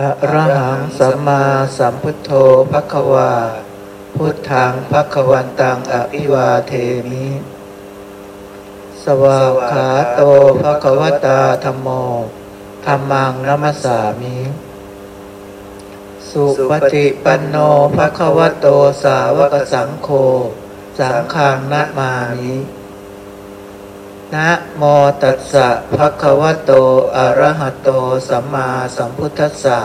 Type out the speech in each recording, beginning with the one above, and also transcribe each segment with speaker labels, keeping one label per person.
Speaker 1: อะระหังสัมมาสัมพุทโธภควา พุทธังภควันตังอภิวาเทมิ สวาขาโตภควตาธรรมโมธรรมังนัมสามิ สุปฏิปันโนภควโตสาวกสังโฆ สังฆังนัมามิ นะโมตัสสะภะคะวะโต อะระหะโต สัมมาสัมพุทธัสสะ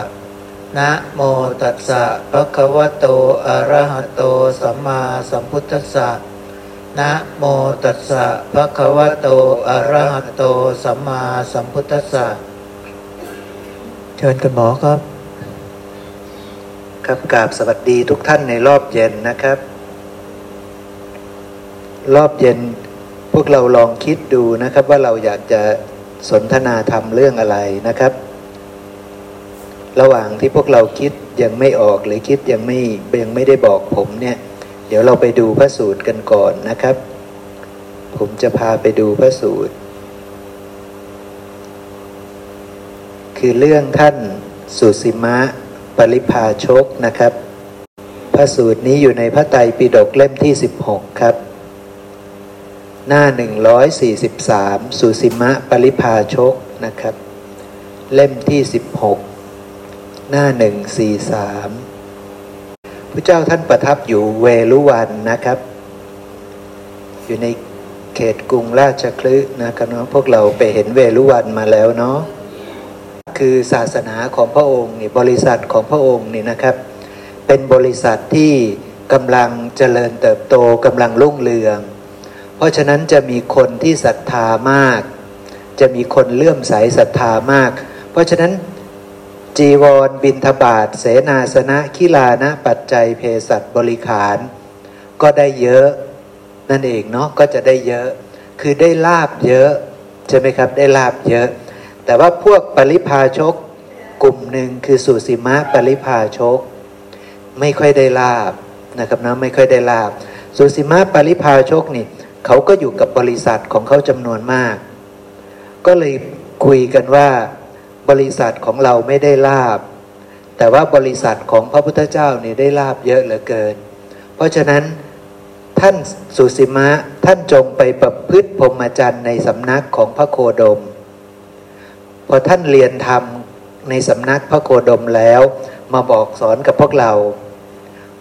Speaker 1: นะโมตัสสะภะคะวะโต อะระหะโต สัมมาสัมพุทธัสสะนะโมตัสสะภะคะวะโต อะระหะโต สัมมาสัมพุทธัสสะเชิญคุณหมอครับ
Speaker 2: ครับกราบสวัสดีทุกท่านในรอบเย็นนะครับ รอบเย็น พวกเราลองคิดดูนะครับว่าเราอยากจะสนทนาทำเรื่องอะไรนะครับ ระหว่างที่พวกเราคิดยังไม่ออกหรือคิดยังไม่ยังไม่ได้บอกผมเนี่ย เดี๋ยวเราไปดูพระสูตรกันก่อนนะครับ ผมจะพาไปดูพระสูตร คือเรื่องท่านสุสิมะปริพาชกนะครับ พระสูตรนี้อยู่ในพระไตรปิฎกเล่มที่ 16 ครับ หน้า 143 สุสิมะปริพาชกนะครับ เล่มที่ 16 หน้า 143 พระเจ้าท่านประทับอยู่เวลุวันนะครับ อยู่ในเขตกรุงราชคลึนะครับเนาะพวกเราไปเห็นเวลุวันมาแล้วเนาะคือศาสนาของพระองค์นี่บริษัทของพระองค์นี่นะครับ เป็นบริษัทที่กำลังเจริญเติบโตกำลังรุ่งเรือง เพราะฉะนั้นจะมีคนที่ศรัทธามาก จะมีคนเลื่อมใสศรัทธามาก เพราะฉะนั้นจีวรบินทบาท เสนาสนะขิลานะปัจจัยเพศัตบริขาร ก็ได้เยอะนั่นเองเนาะก็จะได้เยอะ คือได้ลาบเยอะ ใช่ไหมครับได้ลาบเยอะ แต่ว่าพวกปริพาชกกลุ่มหนึ่งคือสุสีมะปริพาชก ไม่ค่อยได้ลาบนะครับนะไม่ค่อยได้ลาบ สุสีมะปริพาชกนี่ เขาก็อยู่กับบริษัทของเขาจำนวนมาก ก็เลยคุยกันว่า บริษัทของเราไม่ได้ลาบ แต่ว่าบริษัทของพระพุทธเจ้าเนี่ยได้ลาบเยอะเหลือเกิน เพราะฉะนั้นท่านสุสิมะท่านจงไปประพฤติพรหมจรรย์ในสำนักของพระโคดม พอท่านเรียนธรรมในสำนักพระโคดมแล้ว มาบอกสอนกับพวกเรา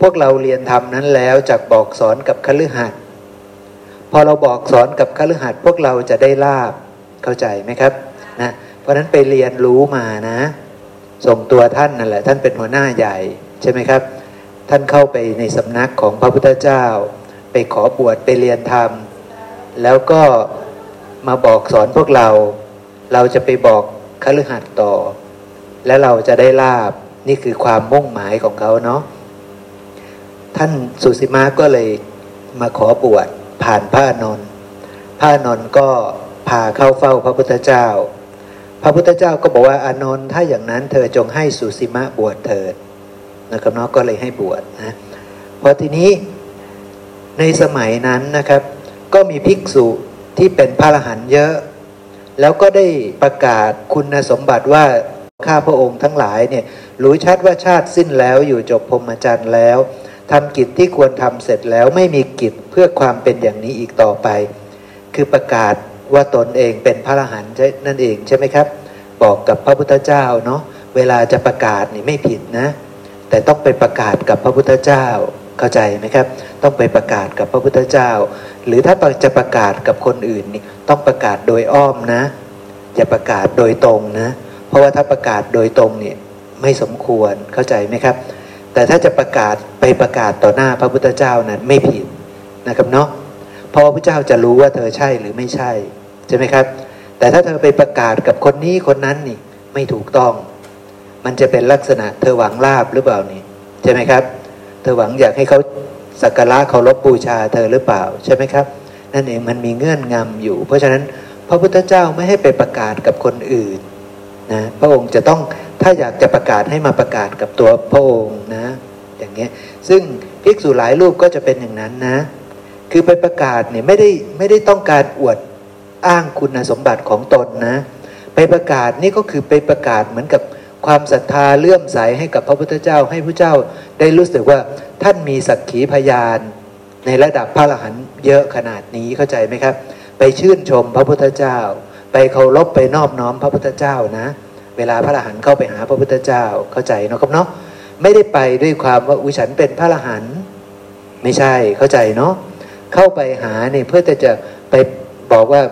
Speaker 2: พวกเราเรียนธรรมนั้นแล้วจากบอกสอนกับคฤหัสถ์ พอเราบอกสอนกับคฤหัสถ์พวกเราจะได้ลาบเข้าใจไหมครับนะเพราะนั้นไปเรียนรู้มานะ ส่งตัวท่านนั่นแหละท่านเป็นหัวหน้าใหญ่ใช่ไหมครับ ท่านเข้าไปในสำนักของพระพุทธเจ้า ไปขอบวชไปเรียนธรรม แล้วก็มาบอกสอนพวกเรา เราจะไปบอกคฤหัสถ์ต่อ และเราจะได้ลาบนี่คือความมุ่งหมายของเขาเนาะท่านสุสีมาก็เลยมาขอบวช ผ่านพระนนท์พระนนท์ก็พาเข้าเฝ้าพระพุทธเจ้า พระพุทธเจ้าก็บอกว่าอานนท์ถ้าอย่างนั้นเธอจงให้สุสีมะบวชเถิดนะครับน้องก็เลยให้บวชนะพอทีนี้ในสมัยนั้นนะครับ ก็มีภิกษุที่เป็นพระอรหันต์เยอะ แล้วก็ได้ประกาศคุณสมบัติว่าข้าพระองค์ทั้งหลายเนี่ยรู้ชัดว่าชาติสิ้นแล้วอยู่จบพรมจรรย์แล้ว ทำกิจที่ควรทำเสร็จแล้วไม่มีกิจเพื่อความเป็นอย่างนี้อีกต่อไป คือประกาศว่าตนเองเป็นพระอรหันต์นั่นเองใช่ไหมครับ บอกกับพระพุทธเจ้าเนาะเวลาจะประกาศนี่ไม่ผิดนะ แต่ต้องไปประกาศกับพระพุทธเจ้าเข้าใจไหมครับ ต้องไปประกาศกับพระพุทธเจ้า หรือถ้าจะประกาศกับคนอื่นนี่ต้องประกาศโดยอ้อมนะ อย่าประกาศโดยตรงนะ เพราะว่าถ้าประกาศโดยตรงเนี่ยไม่สมควรเข้าใจไหมครับ แต่ถ้าจะประกาศไปประกาศต่อหน้าพระพุทธเจ้านั้นไม่ผิดนะครับเนาะเพราะพระพุทธเจ้าจะรู้ว่าเธอใช่หรือไม่ใช่ใช่ไหมครับ แต่ถ้าเธอไปประกาศกับคนนี้คนนั้นนี่ไม่ถูกต้อง มันจะเป็นลักษณะเธอหวังลาบหรือเปล่านี่ใช่ไหมครับ เธอหวังอยากให้เขาสักการะเคารพบูชาเธอหรือเปล่าใช่ไหมครับ นั่นเองมันมีเงื่อนงำอยู่ เพราะฉะนั้นพระพุทธเจ้าไม่ให้ไปประกาศกับคนอื่นนะพระองค์จะต้อง ถ้าอยากจะประกาศให้มาประกาศกับตัวพระองค์นะ อย่างเงี้ยซึ่งภิกษุหลายรูปก็จะเป็นอย่างนั้นนะ คือไปประกาศเนี่ยไม่ได้ไม่ได้ต้องการอวดอ้างคุณสมบัติของตนนะ ไปประกาศนี่ก็คือไปประกาศเหมือนกับความศรัทธาเลื่อมใสให้กับพระพุทธเจ้าให้พระเจ้าได้รู้สึกว่าท่านมีสักขีพยาน ในระดับพระอรหันต์เยอะขนาดนี้เข้าใจไหมครับ ไปชื่นชมพระพุทธเจ้า ไปเคารพไปนอบน้อมพระพุทธเจ้านะ เวลาพระอรหันต์เข้าไปหาพระพุทธเจ้าเข้าใจเนาะครับเนาะไม่ได้ไปด้วยความว่าอุฉันเป็นพระอรหันต์ไม่ใช่เข้าใจเนาะเข้าไปหาเนี่ยเพื่อจะจะไปบอกว่า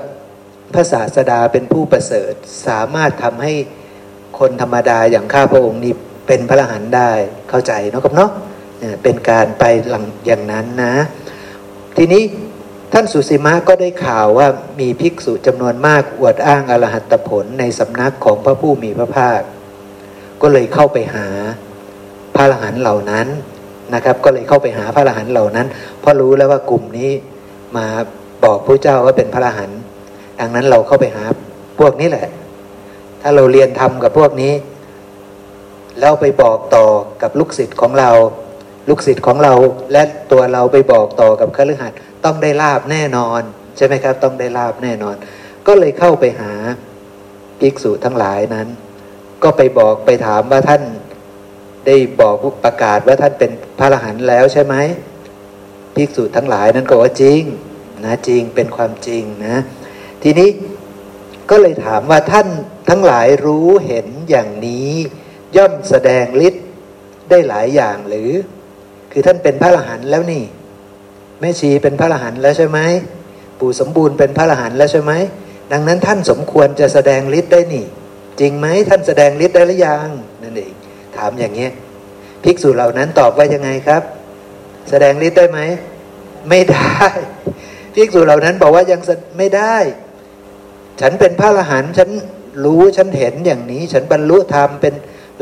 Speaker 2: พระศาสดาเป็นผู้ประเสริฐ สามารถทำให้คนธรรมดาอย่างข้าพระองค์นี้เป็นพระอรหันต์ได้เข้าใจเนาะครับเนาะเป็นการไปหลังอย่างนั้นนะ ทีนี้ ท่านสุสีมะก็ได้ข่าวว่ามีภิกษุจำนวนมากอวดอ้างอรหัตผลในสำนักของพระผู้มีพระภาค ก็เลยเข้าไปหาพระอรหันต์เหล่านั้นนะครับ ก็เลยเข้าไปหาพระอรหันต์เหล่านั้น เพราะรู้แล้วว่ากลุ่มนี้มาบอกพระเจ้าว่าเป็นพระอรหันต์ดังนั้นเราเข้าไปหาพวกนี้แหละ ถ้าเราเรียนทำกับพวกนี้ แล้วไปบอกต่อกับลูกศิษย์ของเรา ลูกศิษย์ของเราและตัวเราไปบอกต่อกับคฤหัสถ์ ต้องได้ลาบแน่นอน ใช่ไหมครับ ต้องได้ลาบแน่นอน ก็เลยเข้าไปหาภิกษุทั้งหลายนั้น ก็ไปบอกไปถามว่าท่านได้บอกประกาศว่าท่านเป็นพระอรหันต์แล้วใช่ไหมภิกษุทั้งหลายนั้นก็ว่าจริงนะจริงเป็นความจริงนะ ทีนี้ก็เลยถามว่าท่านทั้งหลายรู้เห็นอย่างนี้ ย่อมแสดงฤทธิ์ได้หลายอย่างหรือ คือท่านเป็นพระอรหันต์แล้วนี่ แม่ชีเป็นพระอรหันต์แล้วใช่ไหมปู่สมบูรณ์เป็นพระอรหันต์แล้วใช่ไหมดังนั้นท่านสมควรจะแสดงฤทธิ์ได้นี่ จริงไหมท่านแสดงฤทธิ์ได้หรือยังนั่นเองถามอย่างนี้ยภิกษุเหล่านั้นตอบว่ายังไงครับ แสดงฤทธิ์ได้ไหมไม่ได้ภิกษุเหล่านั้นบอกว่ายังไม่ได้ ฉันเป็นพระอรหันต์ฉันรู้ฉันเห็นอย่างนี้ ฉันบรรลุธรรมเป็น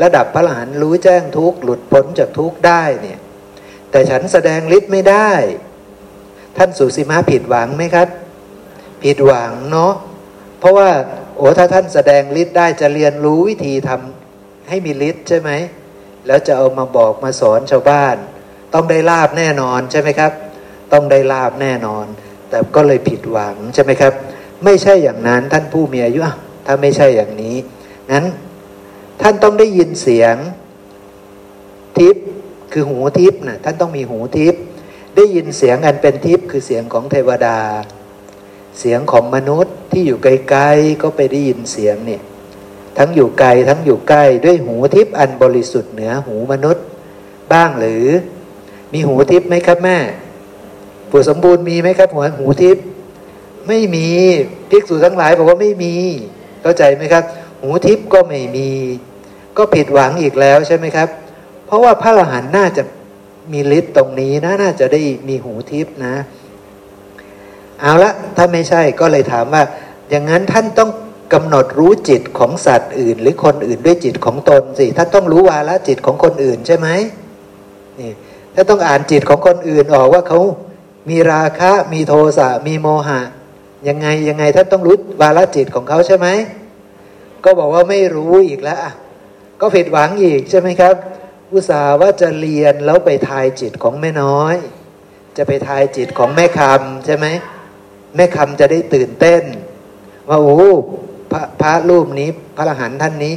Speaker 2: ระดับพระอรหันต์รู้แจ้งทุกข์หลุดพ้นจากทุกข์ได้เนี่ยแต่ฉันแสดงฤทธิ์ไม่ได้ ท่านสุสีมาผิดหวังไหมครับ ผิดหวังเนาะเพราะว่าโอ้ถ้าท่านแสดงฤทธิ์ได้จะเรียนรู้วิธีทำให้มีฤทธิ์ใช่ไหมแล้วจะเอามาบอกมาสอนชาวบ้าน ต้องได้ลาบแน่นอนใช่ไหมครับ ต้องได้ลาบแน่นอน แต่ก็เลยผิดหวังใช่ไหมครับ ไม่ใช่อย่างนั้นท่านผู้มีอายุถ้าไม่ใช่อย่างนี้งั้นท่านต้องได้ยินเสียงทิพย์คือหูทิพย์นะท่านต้องมีหูทิพย์ ได้ยินเสียงอันเป็นทิพย์คือเสียงของเทวดา เสียงของมนุษย์ที่อยู่ไกลๆก็ไปได้ยินเสียงเนี่ยทั้งอยู่ไกลทั้งอยู่ใกล้ด้วยหูทิพย์อันบริสุทธิ์เหนือหูมนุษย์ บ้างหรือ มีหูทิพย์ไหมครับแม่ผู้สมบูรณ์มีไหมครับหัวหูทิพย์ไม่มีภิกษุทั้งหลายบอกว่าไม่มี เข้าใจไหมครับ หูทิพย์ก็ไม่มี ก็ผิดหวังอีกแล้วใช่ไหมครับ เพราะว่าพระอรหันต์น่าจะ มีฤทธิ์ตรงนี้นะน่าจะได้มีหูทิพย์นะ เอาละถ้าไม่ใช่ก็เลยถามว่า อย่างนั้นท่านต้องกำหนดรู้จิตของสัตว์อื่น หรือคนอื่นด้วยจิตของตนสิถ้านต้องรู้วาละจิตของคนอื่นใช่ไหมนี่ถ้าต้องอ่านจิตของคนอื่นออกว่าเขามีราคะมีโทสะมีโมหะ ยังไงยังไงท่านต้องรู้วาละจิตของเขาใช่ไหมก็บอกว่าไม่รู้อีกแล้วก็ผิดหวังอีกใช่ไหมครับ อุตส่าห์ว่าจะเรียนแล้วไปทายจิตของแม่น้อย จะไปทายจิตของแม่คำใช่ไหมแม่คำจะได้ตื่นเต้น ว่าโอ้พระพระรูปนี้พระอรหันต์ท่านนี้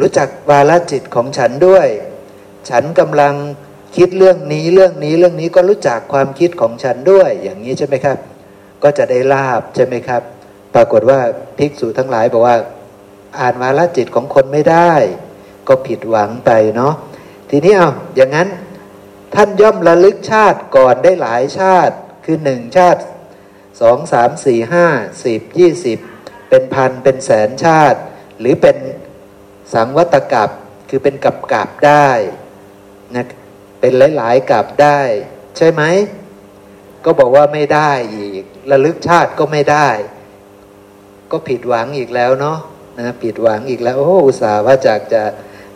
Speaker 2: รู้จักวาลจิตของฉันด้วย ฉันกำลังคิดเรื่องนี้เรื่องนี้เรื่องนี้ก็รู้จักความคิดของฉันด้วย อย่างนี้ใช่ไหมครับ ก็จะได้ลาบใช่ไหมครับ ปรากฏว่าภิกษุทั้งหลายบอกว่า อ่านวาลจิตของคนไม่ได้ ก็ผิดหวังไปเนาะ ทีนี้เอาอย่างนั้นท่านย่อมระลึกชาติก่อนได้หลายชาติคือหนึ่งชาติสองสามสี่ห้าสิบยี่สิบเป็นพันเป็นแสนชาติ หรือเป็นสังวัตกับคือเป็นกับกับได้นะเป็นหลายๆกับได้ ใช่ไหม ก็บอกว่าไม่ได้อีก ระลึกชาติก็ไม่ได้ ก็ผิดหวังอีกแล้วเนาะนะผิดหวังอีกแล้วโอ้อุตส่าห์ว่าจากจะ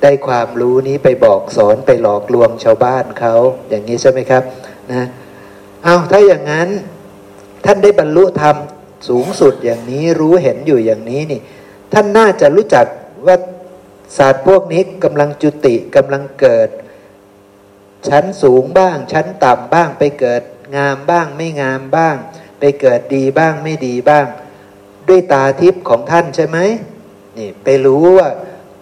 Speaker 2: ได้ความรู้นี้ไปบอกสอนไปหลอกลวงชาวบ้านเขาอย่างนี้ใช่ไหมครับนะเอาถ้าอย่างนั้นท่านได้บรรลุธรรมสูงสุดอย่างนี้รู้เห็นอยู่อย่างนี้นี่ ท่านน่าจะรู้จักว่าศาสตร์พวกนี้กำลังจุติกำลังเกิด ชั้นสูงบ้าง ชั้นต่ำบ้างไปเกิดงามบ้างไม่งามบ้าง ไปเกิดดีบ้างไม่ดีบ้าง ด้วยตาทิพย์ของท่านใช่ไหมนี่ไปรู้ว่า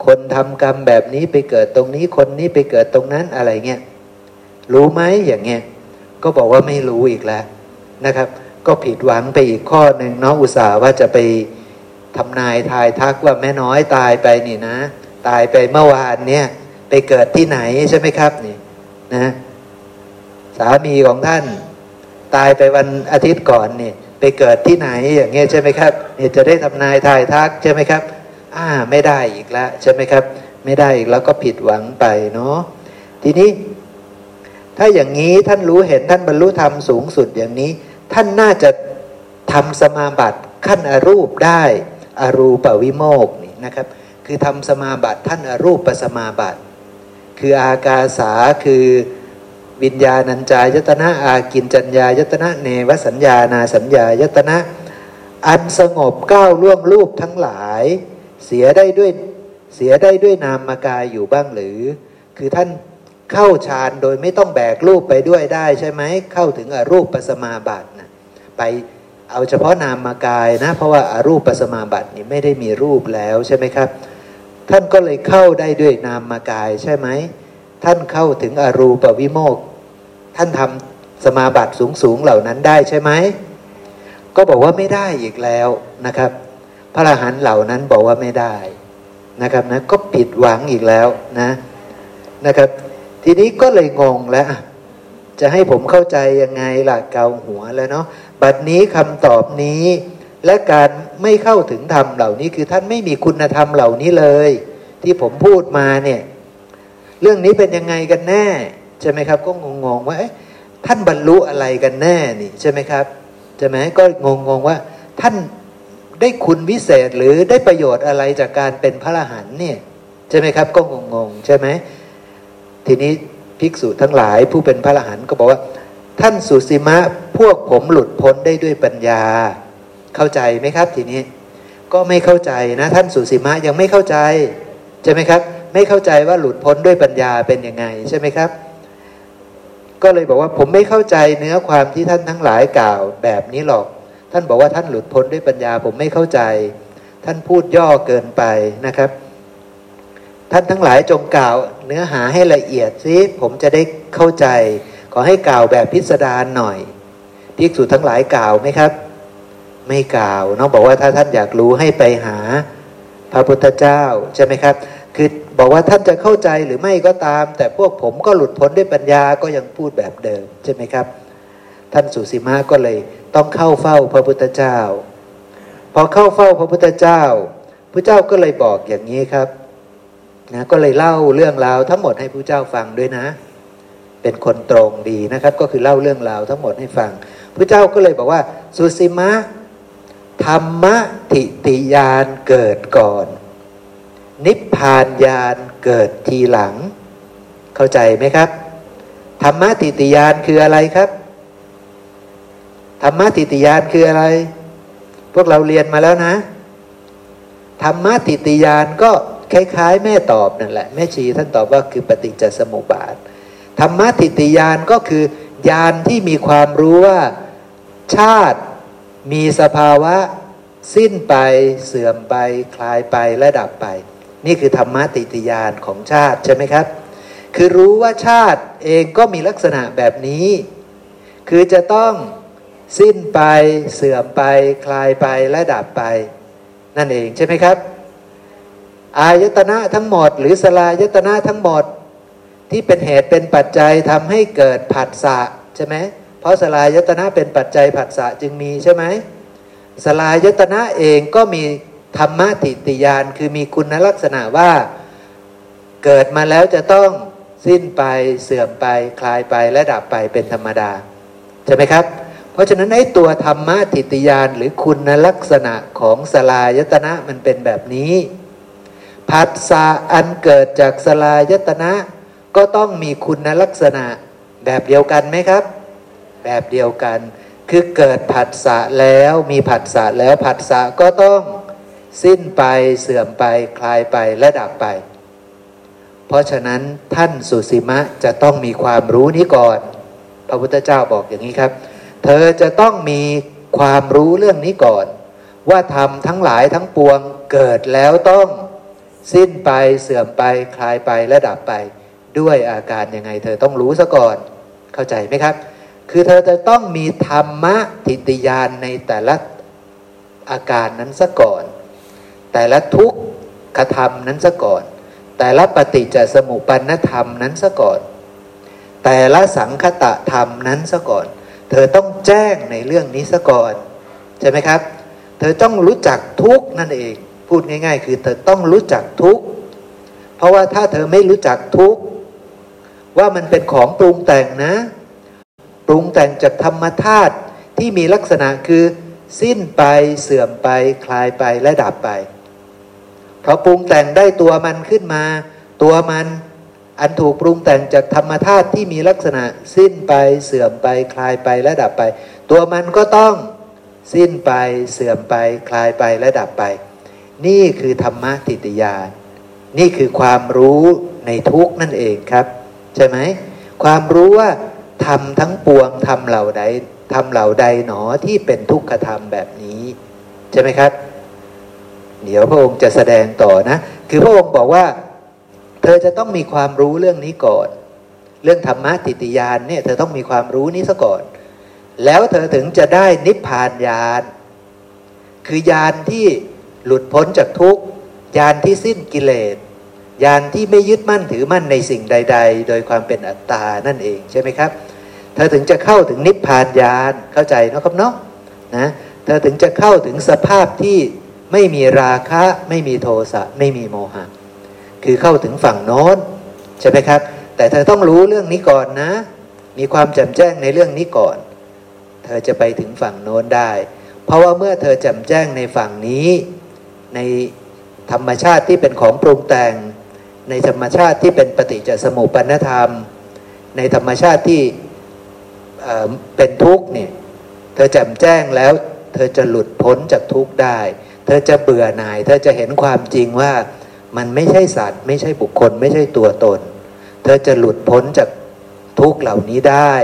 Speaker 2: คนทำกรรมแบบนี้ไปเกิดตรงนี้คนนี้ไปเกิดตรงนั้นอะไรเงี้ยรู้ไหมอย่างเงี้ยก็บอกว่าไม่รู้อีกแล้วนะครับ ก็ผิดหวังไปอีกข้อหนึ่งเนาะอุตส่าห์ว่าจะไปทำนายทายทักว่าแม่น้อยตายไปนี่นะ ตายไปเมื่อวานเนี่ยไปเกิดที่ไหนใช่ไหมครับนี่นะสามีของท่าน ตายไปวันอาทิตย์ก่อนเนี่ยไปเกิดที่ไหนอย่างเงี้ยใช่ไหมครับเนี่ยจะได้ทำนายทายทักใช่ไหมครับ อ่าไม่ได้อีกแล้วใช่ไหมครับ ไม่ได้อีกแล้วก็ผิดหวังไปเนาะทีนี้ ถ้าอย่างนี้ท่านรู้เห็นท่านบรรลุธรรมสูงสุดอย่างนี้ ท่านน่าจะทำสมาบัติขั้นอรูปได้อรูปวิโมกนี่นะครับ คือทำสมาบัติท่านอรูปปสมาบัติ คืออากาสาคือวิญญาณัญจายตนะอากินจัญญายตนะเนวสัญญานาสัญญายตนะ อันสงบก้าวล่วงรูปทั้งหลาย เสียได้ด้วยเสียได้ด้วยนามกายอยู่บ้างหรือ คือท่านเข้าฌานโดยไม่ต้องแบกรูปไปด้วยได้ใช่ไหมเข้าถึงอรูปปัสมาบัตินะไปเอาเฉพาะนามกายนะ เพราะว่าอารูปปัสมาบัตินี่ไม่ได้มีรูปแล้วใช่ไหมครับ ท่านก็เลยเข้าได้ด้วยนามกายใช่ไหมท่านเข้าถึงอรูปวิโมกท่านทำสมาบัติสูงสูงเหล่านั้นได้ใช่ไหมก็บอกว่าไม่ได้อีกแล้วนะครับ พระอรหันต์เหล่านั้นบอกว่าไม่ได้นะครับนะก็ผิดหวังอีกแล้วนะนะครับ ทีนี้ก็เลยงงแล้ว จะให้ผมเข้าใจยังไงล่ะเกาหัวแล้วเนาะบัดนี้คำตอบนี้ และการไม่เข้าถึงธรรมเหล่านี้คือท่านไม่มีคุณธรรมเหล่านี้เลย ที่ผมพูดมาเนี่ย เรื่องนี้เป็นยังไงกันแน่ ใช่ไหมครับ ก็งงๆว่าท่านบรรลุอะไรกันแน่นี่ใช่ไหมครับใช่ไหมก็งงๆว่าท่าน ได้คุณวิเศษหรือได้ประโยชน์อะไรจากการเป็นพระอรหันต์เนี่ยใช่ไหมครับ ก็งงๆใช่ไหมทีนี้ภิกษุทั้งหลายผู้เป็นพระอรหันต์ก็บอกว่า ท่านสุสีมะพวกผมหลุดพ้นได้ด้วยปัญญา เข้าใจไหมครับ ทีนี้ก็ไม่เข้าใจนะ ท่านสุสีมะยังไม่เข้าใจใช่ไหมครับ ไม่เข้าใจว่าหลุดพ้นด้วยปัญญาเป็นยังไงใช่ไหมครับ ก็เลยบอกว่าผมไม่เข้าใจเนื้อความที่ท่านทั้งหลายกล่าวแบบนี้หรอก ท่านบอกว่าท่านหลุดพ้นด้วยปัญญาผมไม่เข้าใจ ท่านพูดย่อเกินไปนะครับ ท่านทั้งหลายจงกล่าวเนื้อหาให้ละเอียดซิผมจะได้เข้าใจ ขอให้กล่าวแบบพิสดารหน่อยภิกษุทั้งหลายกล่าวไหมครับ ไม่กล่าวน้องบอกว่าถ้าท่านอยากรู้ให้ไปหา พระพุทธเจ้าใช่ไหมครับ คือบอกว่าท่านจะเข้าใจหรือไม่ก็ตาม แต่พวกผมก็หลุดพ้นด้วยปัญญาก็ยังพูดแบบเดิมใช่ไหมครับ ท่านสุสีมาก็เลย ต้องเข้าเฝ้าพระพุทธเจ้า พอเข้าเฝ้าพระพุทธเจ้า พระเจ้าก็เลยบอกอย่างนี้ครับนะก็เลยเล่าเรื่องราวทั้งหมดให้พระเจ้าฟังด้วยนะ เป็นคนตรงดีนะครับ ก็คือเล่าเรื่องราวทั้งหมดให้ฟังพระเจ้าก็เลยบอกว่า สุสีมะธรรมทิติยานเกิดก่อน นิพพานญาณเกิดทีหลัง เข้าใจไหมครับ ธรรมทิติยานคืออะไรครับ ธรรมทิติยานคืออะไร พวกเราเรียนมาแล้วนะ ธรรมทิติยานก็คล้าย ๆ แม่ตอบนั่นแหละ แม่ชีท่านตอบว่าคือปฏิจจสมุปบาท ธรรมทิติยานก็คือญาณที่มีความรู้ว่า ชาติมีสภาวะ สิ้นไปเสื่อมไป คลายไปและดับไป นี่คือธรรมะติติยานของชาติใช่ไหมครับ คือรู้ว่าชาติเองก็มีลักษณะแบบนี้ คือจะต้อง สิ้นไปเสื่อมไป คลายไปและดับไป นั่นเองใช่ไหมครับ อายตนะทั้งหมด หรือสลายตนะทั้งหมด ที่เป็นเหตุเป็นปัจจัยทำให้เกิดผัสสะใช่ไหมเพราะสลายตนะเป็นปัจจัยผัสสะจึงมีใช่ไหมสลายตนะเองก็มีธรรมะติติยานคือมีคุณลักษณะว่า เกิดมาแล้วจะต้องสิ้นไปเสื่อมไป คลายไปและดับไปเป็นธรรมดา ใช่ไหมครับ เพราะฉะนั้นไอ้ตัวธรรมะติติยานหรือคุณลักษณะของสลายตนะมันเป็นแบบนี้ ผัสสะอันเกิดจากสลายตนะ ก็ต้องมีคุณลักษณะแบบเดียวกันไหมครับ แบบเดียวกัน คือเกิดผัสสะแล้วมีผัสสะแล้วผัสสะก็ต้องสิ้นไปเสื่อมไปคลายไปและดับไป เพราะฉะนั้นท่านสุสีมะจะต้องมีความรู้นี้ก่อน พระพุทธเจ้าบอกอย่างนี้ครับ เธอจะต้องมีความรู้เรื่องนี้ก่อน ว่าธรรมทั้งหลายทั้งปวงเกิดแล้วต้องสิ้นไปเสื่อมไปคลายไปและดับไป ด้วยอาการยังไง เธอต้องรู้ซะก่อน เข้าใจไหมครับ คือเธอจะต้องมีธรรมะทิฏยานในแต่ละอาการนั้นซะก่อน แต่ละทุกขธรรมนั้นซะก่อน แต่ละปฏิจจสมุปปนธรรมนั้นซะก่อน แต่ละสังคตะธรรมนั้นซะก่อน เธอต้องแจ้งในเรื่องนี้ซะก่อนใช่ไหมครับ เธอต้องรู้จักทุกนั่นเอง พูดง่าย ๆ คือเธอต้องรู้จักทุกเพราะว่าถ้าเธอไม่รู้จักทุกว่ามันเป็นของปรุงแต่งนะ ปรุงแต่งจากธรรมธาตุที่มีลักษณะคือ สิ้นไปเสื่อมไปคลายไปและดับไปพอปรุงแต่งได้ตัวมันขึ้นมา ตัวมัน อันถูกปรุงแต่งจากธรรมธาตุที่มีลักษณะสิ้นไปเสื่อมไปคลายไปและดับไป ตัวมันก็ต้องสิ้นไปเสื่อมไปคลายไปและดับไป นี่คือธรรมะติติยานนี่คือความรู้ในทุกนั่นเองครับ ใช่ไหมความรู้ว่าทำทั้งปวงทำเหล่าใดทำเหล่าใดหนอที่เป็นทุกขธรรมแบบนี้ ใช่ไหมครับ เดี๋ยวพระองค์จะแสดงต่อนะ คือพระองค์บอกว่า เธอจะต้องมีความรู้เรื่องนี้ก่อน เรื่องธรรมะติติยานเนี่ยเธอต้องมีความรู้นี้ซะก่อน แล้วเธอถึงจะได้นิพพานญาณคือญาณที่หลุดพ้นจากทุกญาณที่สิ้นกิเลสญาณที่ไม่ยึดมั่นถือมั่นในสิ่งใด ๆ โดยความเป็นอัตตานั่นเองใช่ไหมครับ เธอถึงจะเข้าถึงนิพพานญาณเข้าใจนะครับเนาะนะเธอถึงจะเข้าถึงสภาพที่ไม่มีราคะ ไม่มีโทสะไม่มีโมหะ คือเข้าถึงฝั่งโน้นใช่ไหมครับ แต่เธอต้องรู้เรื่องนี้ก่อนนะ มีความแจ่มแจ้งในเรื่องนี้ก่อน เธอจะไปถึงฝั่งโน้นได้ เพราะว่าเมื่อเธอจำแจ้งในฝั่งนี้ ในธรรมชาติที่เป็นของปรุงแต่ง ในธรรมชาติที่เป็นปฏิจจสมุปนธรรม ในธรรมชาติที่เป็นทุกข์เนี่ยเธอจำแจ้งแล้ว เธอจะหลุดพ้นจากทุกข์ได้ เธอจะเบื่อหน่าย เธอจะเห็นความจริงว่า มันไม่ใช่สัตว์ ไม่ใช่บุคคล ไม่ใช่ตัวตน เธอจะหลุดพ้นจากทุกเหล่านี้ได้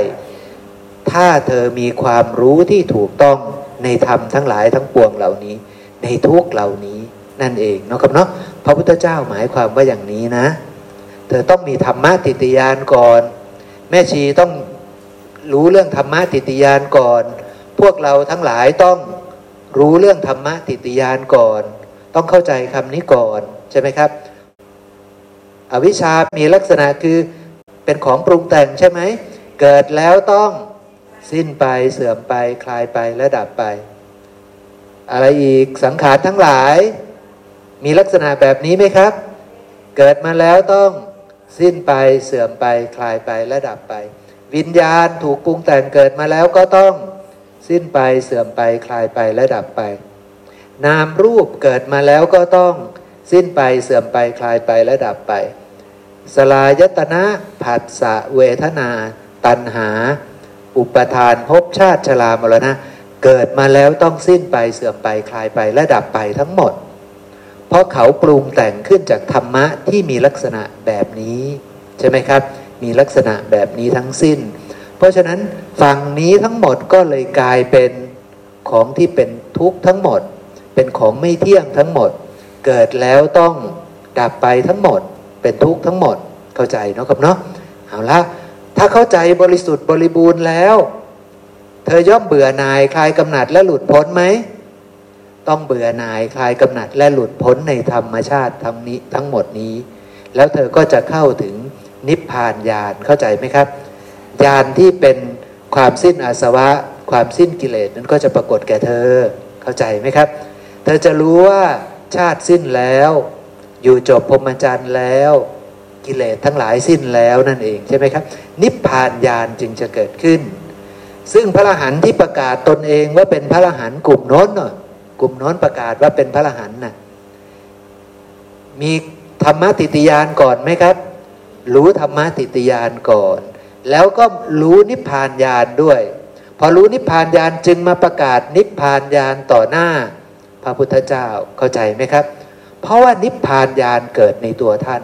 Speaker 2: ถ้าเธอมีความรู้ที่ถูกต้องในธรรมทั้งหลายทั้งปวงเหล่านี้ ในทุกเหล่านี้นั่นเองเนาะครับเนาะพระพุทธเจ้าหมายความว่าอย่างนี้นะ เธอต้องมีธรรมะติติยานก่อน แม่ชีต้องรู้เรื่องธรรมะติติยานก่อน พวกเราทั้งหลายต้องรู้เรื่องธรรมะติติยานก่อน ต้องเข้าใจคำนี้ก่อน ใช่ไหมครับ อวิชชามีลักษณะคือเป็นของปรุงแต่งใช่ไหม เกิดแล้วต้องสิ้นไปเสื่อมไปคลายไปและดับไป อะไรอีกสังขารทั้งหลาย มีลักษณะแบบนี้ไหมครับ เกิดมาแล้วต้องสิ้นไปเสื่อมไปคลายไปและดับไป วิญญาณถูกปรุงแต่งเกิดมาแล้วก็ต้องสิ้นไปเสื่อมไปคลายไปและดับไป นามรูปเกิดมาแล้วก็ต้อง สิ้นไปเสื่อมไปคลายไปและดับไป สลายตนะผัสสะเวทนา ตัณหา อุปทานภพชาติชรามรณะเกิดมาแล้วต้องสิ้นไปเสื่อมไปคลายไปและดับไปทั้งหมด เพราะเขาปรุงแต่งขึ้นจากธรรมะที่มีลักษณะแบบนี้ ใช่ไหมครับ มีลักษณะแบบนี้ทั้งสิ้น เพราะฉะนั้นฝั่งนี้ทั้งหมดก็เลยกลายเป็นของที่เป็นทุกข์ทั้งหมด เป็นของไม่เที่ยงทั้งหมด เกิดแล้วต้องดับไปทั้งหมด เป็นทุกข์ทั้งหมดเข้าใจเนาะครับเนาะเอาละถ้าเข้าใจบริสุทธิ์บริบูรณ์แล้ว เธอย่อมเบื่อหน่ายคลายกำหนัดและหลุดพ้นไหมต้องเบื่อหน่ายคลายกำหนัดและหลุดพ้นในธรรมชาติทั้งนี้ทั้งหมดนี้ แล้วเธอก็จะเข้าถึงนิพพานญาณเข้าใจไหมครับญาณที่เป็นความสิ้นอาสวะ ความสิ้นกิเลสนั้นก็จะปรากฏแก่เธอเข้าใจไหมครับ เธอจะรู้ว่า ชาติสิ้นแล้ว อยู่จบพรมจรรย์แล้ว กิเลสทั้งหลายสิ้นแล้วนั่นเองใช่ไหมครับ นิพพานญาณจึงจะเกิดขึ้น ซึ่งพระอรหันต์ที่ประกาศตนเองว่าเป็นพระอรหันต์กลุ่มโน้นเนาะกลุ่มโน้นประกาศว่าเป็นพระอรหันต์น่ะมีธรรมติติยานก่อนไหมครับ รู้ธรรมติติยานก่อน แล้วก็รู้นิพพานญาณด้วย พอรู้นิพพานญาณจึงมาประกาศนิพพานญาณต่อหน้า พระพุทธเจ้าเข้าใจไหมครับ เพราะว่านิพพานญาณเกิดในตัวท่าน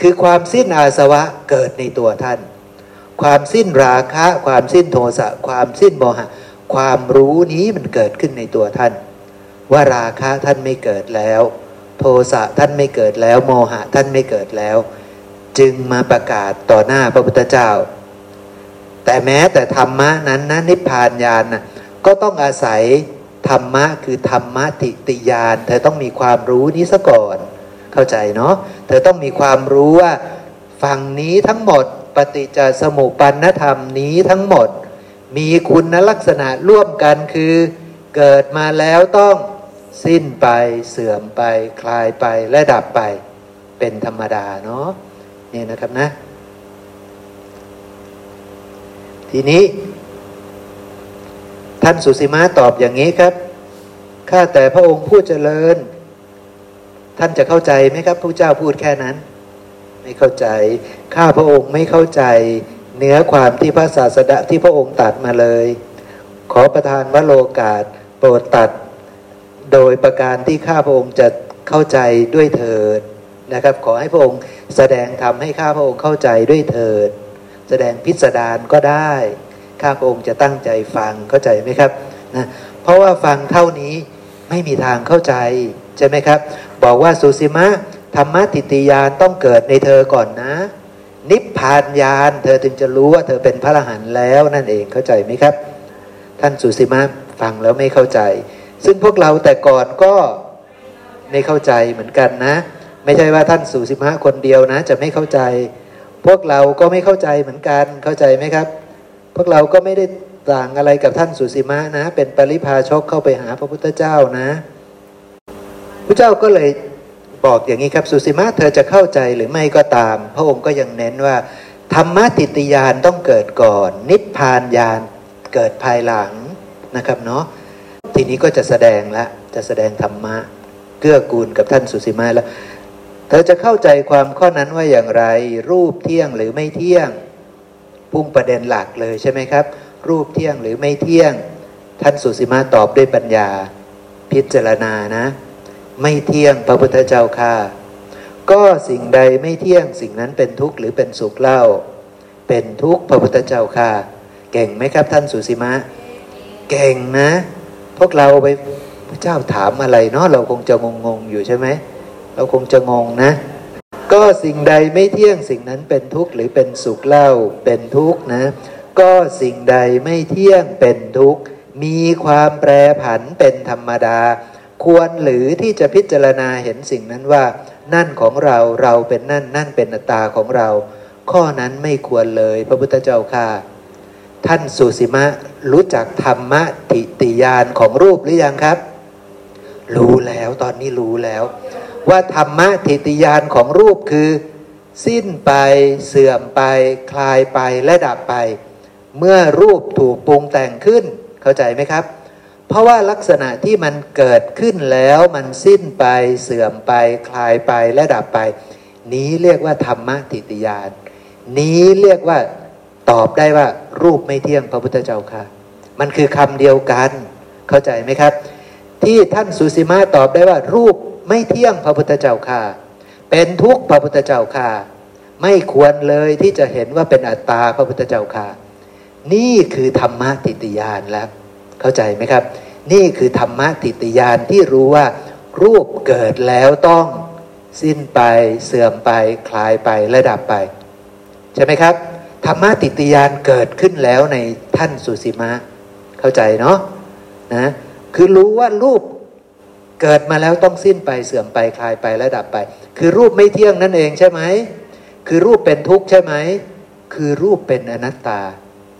Speaker 2: คือความสิ้นอาสวะเกิดในตัวท่าน ความสิ้นราคะ ความสิ้นโทสะความสิ้นโมหะ ความรู้นี้มันเกิดขึ้นในตัวท่าน ว่าราคะท่านไม่เกิดแล้ว โทสะท่านไม่เกิดแล้ว โมหะท่านไม่เกิดแล้ว จึงมาประกาศต่อหน้าพระพุทธเจ้า แต่แม้แต่ธรรมะนั้นนะนิพพานญาณนะก็ต้องอาศัย ธรรมะคือธรรมะติติยาน เธอต้องมีความรู้นี้ซะก่อน เข้าใจเนาะเธอต้องมีความรู้ว่าฝั่งนี้ทั้งหมดปฏิจจสมุปปนธรรมนี้ทั้งหมด มีคุณลักษณะร่วมกันคือ เกิดมาแล้วต้องสิ้นไปเสื่อมไปคลายไปและดับไป เป็นธรรมดาเนาะนี่นะครับนะ ทีนี้ ท่านสุสีมาตอบอย่างนี้ครับข้าแต่พระองค์ผู้เจริญ ท่านจะเข้าใจไหมครับพระเจ้าพูดแค่นั้น ไม่เข้าใจ ข้าพระองค์ไม่เข้าใจ เนื้อความที่พระศาสดาที่พระองค์ตัดมาเลย ขอประทานวโลกาสโปรดตัด โดยประการที่ข้าพระองค์จะเข้าใจด้วยเถิดนะครับ ขอให้พระองค์แสดงธรรมให้ข้าพระองค์เข้าใจด้วยเถิด แสดงพิสดารก็ได้ ข้าพระองค์จะตั้งใจฟังเข้าใจไหมครับนะเพราะว่าฟังเท่านี้ไม่มีทางเข้าใจใช่ไหมครับ บอกว่าสุสิมะธรรมะติติยานต้องเกิดในเธอก่อนนะ นิพพานญาณเธอถึงจะรู้ว่าเธอเป็นพระอรหันต์แล้วนั่นเองเข้าใจไหมครับ ท่านสุสิมะฟังแล้วไม่เข้าใจ ซึ่งพวกเราแต่ก่อนก็ไม่เข้าใจเหมือนกันนะ ไม่ใช่ว่าท่านสู่สิบห้าคนเดียวนะ จะไม่เข้าใจ พวกเราก็ไม่เข้าใจเหมือนกันเข้าใจไหมครับ พวกเราก็ไม่ได้ต่างอะไรกับท่านสุสีมะนะ เป็นปริพาชกเข้าไปหาพระพุทธเจ้านะพระเจ้าก็เลยบอกอย่างนี้ครับสุสีมะเธอจะเข้าใจหรือไม่ก็ตาม พระองค์ก็ยังเน้นว่า ธรรมะติติยานต้องเกิดก่อน นิพพานญาณเกิดภายหลังนะครับเนาะทีนี้ก็จะแสดงละจะแสดงธรรมะเกื้อกูลกับท่านสุสีมาแล้ว เธอจะเข้าใจความข้อนั้นว่าอย่างไร รูปเที่ยงหรือไม่เที่ยง พุ่งประเด็นหลักเลยใช่ไหมครับ รูปเที่ยงหรือไม่เที่ยง ท่านสุสีมาตอบด้วยปัญญา พิจารณานะ ไม่เที่ยงพระพุทธเจ้าค่ะ ก็สิ่งใดไม่เที่ยงสิ่งนั้นเป็นทุกข์หรือเป็นสุขเล่า เป็นทุกข์พระพุทธเจ้าค่ะ เก่งไหมครับท่านสุสีมาเก่งนะ พวกเราไปพระเจ้าถามอะไรเนาะเราคงจะงงงอยู่ใช่ไหมเราคงจะงงนะ ก็สิ่งใดไม่เที่ยงสิ่งนั้นเป็นทุกข์หรือเป็นสุขเล่าเป็นทุกข์นะ ก็สิ่งใดไม่เที่ยงเป็นทุกข์มีความแปรผันเป็นธรรมดา ควรหรือที่จะพิจารณาเห็นสิ่งนั้นว่า นั่นของเราเราเป็นนั่นนั่นเป็นอัตตาของเรา ข้อนั้นไม่ควรเลย พระพุทธเจ้าค่ะ ท่านสุสีมะรู้จักธรรมะติติยานของรูปหรือยังครับ รู้แล้วตอนนี้รู้แล้ว ว่าธรรมะติติยานของรูปคือ สิ้นไปเสื่อมไป คลายไปและดับไป เมื่อรูปถูกปรุงแต่งขึ้นเข้าใจไหมครับ เพราะว่าลักษณะที่มันเกิดขึ้นแล้วมันสิ้นไปเสื่อมไป คลายไปและดับไป นี้เรียกว่าธรรมะติติยาน นี้เรียกว่าตอบได้ว่ารูปไม่เที่ยงพระพุทธเจ้าค่ะ มันคือคำเดียวกัน เข้าใจไหมครับ ที่ท่านสุสีมาตอบได้ว่ารูป ไม่เที่ยงพระพุทธเจ้าค่ะ เป็นทุกข์พระพุทธเจ้าค่ะ ไม่ควรเลยที่จะเห็นว่าเป็นอัตตาพระพุทธเจ้าค่ะ นี่คือธรรมะติติยานแล้ว เข้าใจไหมครับ นี่คือธรรมะติติยานที่รู้ว่า รูปเกิดแล้วต้องสิ้นไปเสื่อมไป คลายไปและดับไป ใช่ไหมครับ ธรรมะติติยานเกิดขึ้นแล้วในท่านสุสีมาเข้าใจเนาะนะคือรู้ว่ารูป เกิดมาแล้วต้องสิ้นไปเสื่อมไปคลายไปและดับไป คือรูปไม่เที่ยงนั่นเองใช่ไหมคือรูปเป็นทุกข์ใช่ไหมคือรูปเป็นอนัตตา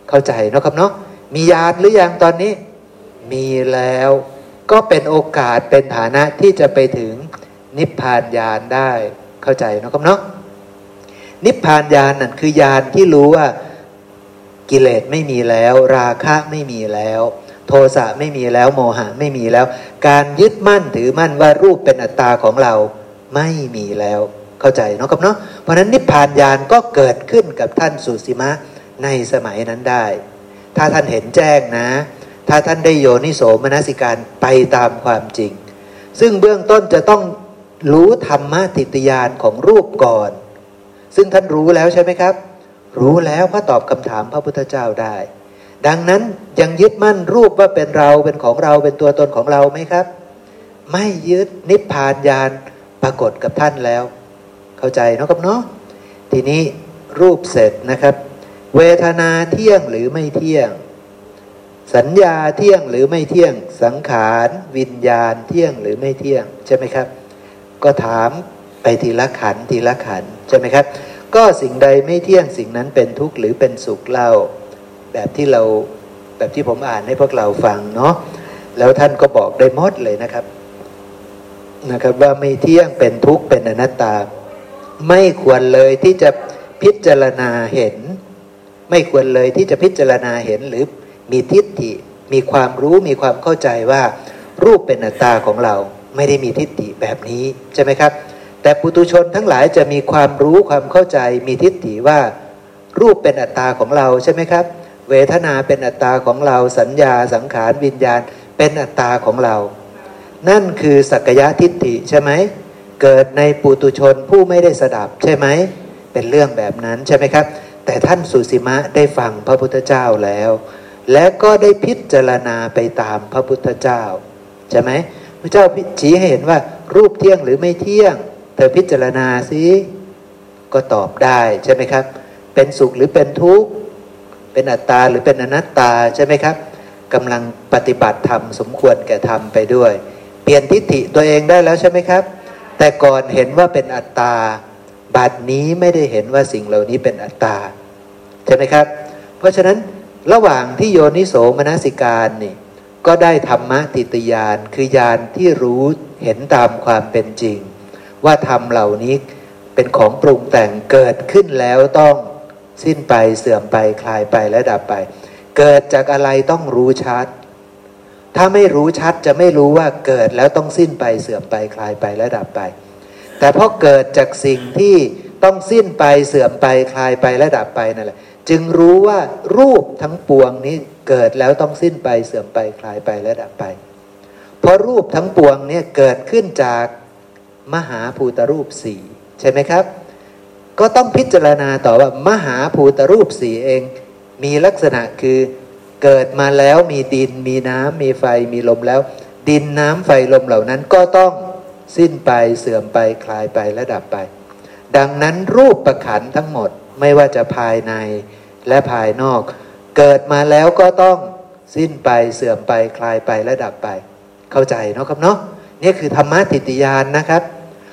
Speaker 2: เข้าใจนะครับเนาะมีญาณหรือยังตอนนี้ มีแล้วก็เป็นโอกาสเป็นฐานะที่จะไปถึงนิพพานญาณได้ เข้าใจนะครับเนาะนิพพานญาณนั่นคือญาณที่รู้ว่ากิเลสไม่มีแล้ว ราคะไม่มีแล้ว ทสะไม่มีแล้วโมหะไม่มีแล้ว การยึดมั่นถือมั่นว่ารูปเป็นอัตตาของเราไม่มีแล้วเข้าใจเนาะครับเนาะเพราะนั้นนิพพานญาณก็เกิดขึ้นกับท่านสุสีมะในสมัยนั้นได้ ถ้าท่านเห็นแจ้งนะ ถ้าท่านได้โยนิโสมนสิการไปตามความจริง ซึ่งเบื้องต้นจะต้องรู้ธรรมะติตยานของรูปก่อน ซึ่งท่านรู้แล้วใช่ไหมครับ รู้แล้วพระตอบคำถามพระพุทธเจ้าได้ ดังนั้นยังยึดมั่นรูปว่าเป็นเราเป็นของเราเป็นตัวตนของเราไหมครับ ไม่ยึดนิพพานญาณปรากฏกับท่านแล้ว เข้าใจเนาะครับเนาะทีนี้รูปเสร็จนะครับ เวทนาเที่ยงหรือไม่เที่ยง สัญญาเที่ยงหรือไม่เที่ยง สังขารวิญญาณเที่ยงหรือไม่เที่ยง ใช่ไหมครับ ก็ถามไปทีละขันทีละขันใช่ไหมครับ ก็สิ่งใดไม่เที่ยงสิ่งนั้นเป็นทุกข์หรือเป็นสุขเล่า แบบที่เราแบบที่ผมอ่านให้พวกเราฟังเนาะแล้วท่านก็บอกได้หมดเลยนะครับนะครับว่าไม่เที่ยงเป็นทุกข์เป็นอนัตตา ไม่ควรเลยที่จะพิจารณาเห็น ไม่ควรเลยที่จะพิจารณาเห็นหรือมีทิฏฐิ มีความรู้มีความเข้าใจว่า รูปเป็นอัตตาของเราไม่ได้มีทิฏฐิแบบนี้ใช่ไหมครับ แต่ปุตุชนทั้งหลายจะมีความรู้ความเข้าใจ มีทิฏฐิว่า รูปเป็นอัตตาของเราใช่ไหมครับ เวทนาเป็นอัตตาของเราสัญญาสังขารวิญญาณเป็นอัตตาของเรา นั่นคือสักยะทิฏฐิใช่ไหมเกิดในปุตุชนผู้ไม่ได้สดับใช่ไหมเป็นเรื่องแบบนั้นใช่ไหมครับ แต่ท่านสุสีมะได้ฟังพระพุทธเจ้าแล้ว และก็ได้พิจารณาไปตามพระพุทธเจ้าใช่ไหมพระเจ้าชี้ให้เห็นว่ารูปเที่ยงหรือไม่เที่ยง เธอพิจารณาสิก็ตอบได้ใช่ไหมครับ เป็นสุขหรือเป็นทุกข์ เป็นอัตตาหรือเป็นอนัตตาใช่ไหมครับกำลังปฏิบัติธรรมสมควรแก่ธรรมไปด้วย เปลี่ยนทิฏฐิตัวเองได้แล้วใช่ไหมครับ แต่ก่อนเห็นว่าเป็นอัตตาบัดนี้ไม่ได้เห็นว่าสิ่งเหล่านี้เป็นอัตตาใช่ไหมครับ เพราะฉะนั้นระหว่างที่โยนิโสมนสิการนี่ก็ได้ธรรมะติตยานคือญาณที่รู้เห็นตามความเป็นจริง ว่าธรรมเหล่านี้เป็นของปรุงแต่งเกิดขึ้นแล้วต้อง สิ้นไปเสื่อมไปคลายไปและดับไป เกิดจากอะไรต้องรู้ชัด ถ้าไม่รู้ชัดจะไม่รู้ว่าเกิดแล้วต้องสิ้นไปเสื่อมไปคลายไปและดับไป แต่พอเกิดจากสิ่งที่ต้องสิ้นไปเสื่อมไปคลายไปและดับไปนั่นแหละ จึงรู้ว่ารูปทั้งปวงนี้เกิดแล้วต้องสิ้นไปเสื่อมไปคลายไปและดับไป เพราะรูปทั้งปวงเนี่ยเกิดขึ้นจากมหาภูตรูปสี่ใช่ไหมครับ ก็ต้องพิจารณาต่อว่ามหาภูตรูปสี่เอง มีลักษณะคือเกิดมาแล้วมีดินมีน้ำมีไฟมีลมแล้ว ดินน้ำไฟลมเหล่านั้นก็ต้องสิ้นไปเสื่อมไปคลายไปและดับไป ดังนั้นรูปประขันทั้งหมดไม่ว่าจะภายในและภายนอก เกิดมาแล้วก็ต้องสิ้นไปเสื่อมไปคลายไปและดับไป เข้าใจเนาะครับเนาะนี่คือธรรมะติติยานนะครับ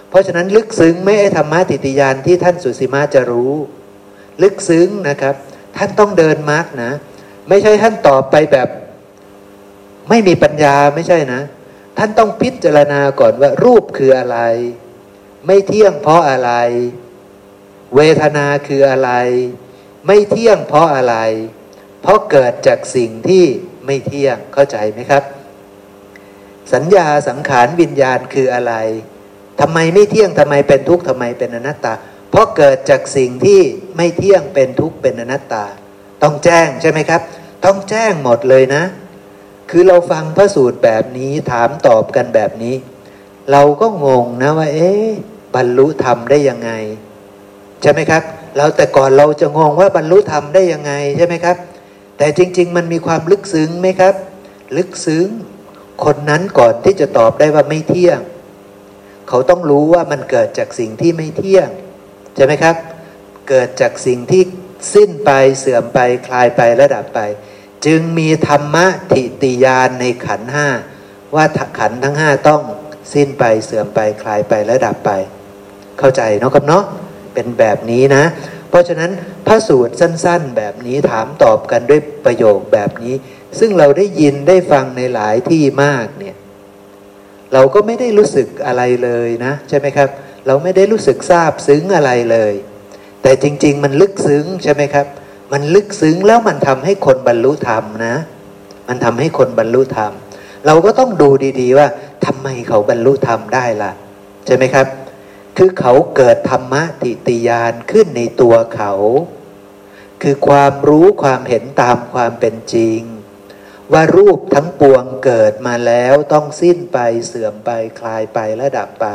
Speaker 2: เพราะฉะนั้นลึกซึ้งไม่ไอ้ธรรมะติติยานที่ท่านสุสีมาจะรู้ ลึกซึ้งนะครับ ท่านต้องเดินมาร์กนะ ไม่ใช่ท่านตอบไปแบบ ไม่มีปัญญาไม่ใช่นะ ท่านต้องพิจารณาก่อนว่ารูปคืออะไร ไม่เที่ยงเพราะอะไร เวทนาคืออะไร ไม่เที่ยงเพราะอะไร เพราะเกิดจากสิ่งที่ไม่เที่ยงเข้าใจไหมครับ สัญญาสังขารวิญญาณคืออะไร ทำไมไม่เที่ยงทำไมเป็นทุกข์ทำไมเป็นอนัตตา เพราะเกิดจากสิ่งที่ไม่เที่ยงเป็นทุกข์เป็นอนัตตา ต้องแจ้งใช่ไหมครับ ต้องแจ้งหมดเลยนะ คือเราฟังพระสูตรแบบนี้ถามตอบกันแบบนี้ เราก็งงนะว่า เอ๊ะบรรลุธรรมได้ยังไง ใช่ไหมครับ เราแต่ก่อนเราจะงงว่าบรรลุธรรมได้ยังไงใช่ไหมครับ แต่จริง ๆ มันมีความลึกซึ้งไหมครับ ลึกซึ้ง คนนั้นก่อนที่จะตอบได้ว่าไม่เที่ยง เขาต้องรู้ว่ามันเกิดจากสิ่งที่ไม่เที่ยง ใช่ไหมครับ เกิดจากสิ่งที่สิ้นไปเสื่อมไปคลายไประดับไป จึงมีธรรมะทิติยานในขันห้าว่าขันทั้งห้าต้องสิ้นไปเสื่อมไปคลายไปและดับไป เข้าใจเนาะครับเนาะเป็นแบบนี้นะ เพราะฉะนั้นพระสูตรสั้น ๆ แบบนี้ถามตอบกันด้วยประโยคแบบนี้ ซึ่งเราได้ยินได้ฟังในหลายที่มากเนี่ย เราก็ไม่ได้รู้สึกอะไรเลยนะ ใช่ไหมครับ เราไม่ได้รู้สึกซาบซึ้งอะไรเลย แต่จริง ๆ มันลึกซึ้งใช่ไหมครับ มันลึกซึ้งแล้วมันทำให้คนบรรลุธรรมนะ มันทำให้คนบรรลุธรรม เราก็ต้องดูดีๆว่าทำไมเขาบรรลุธรรมได้ล่ะ ใช่ไหมครับ คือเขาเกิดธรรมะติติยานขึ้นในตัวเขา คือความรู้ความเห็นตามความเป็นจริง ว่ารูปทั้งปวงเกิดมาแล้วต้องสิ้นไปเสื่อมไปคลายไปและดับไป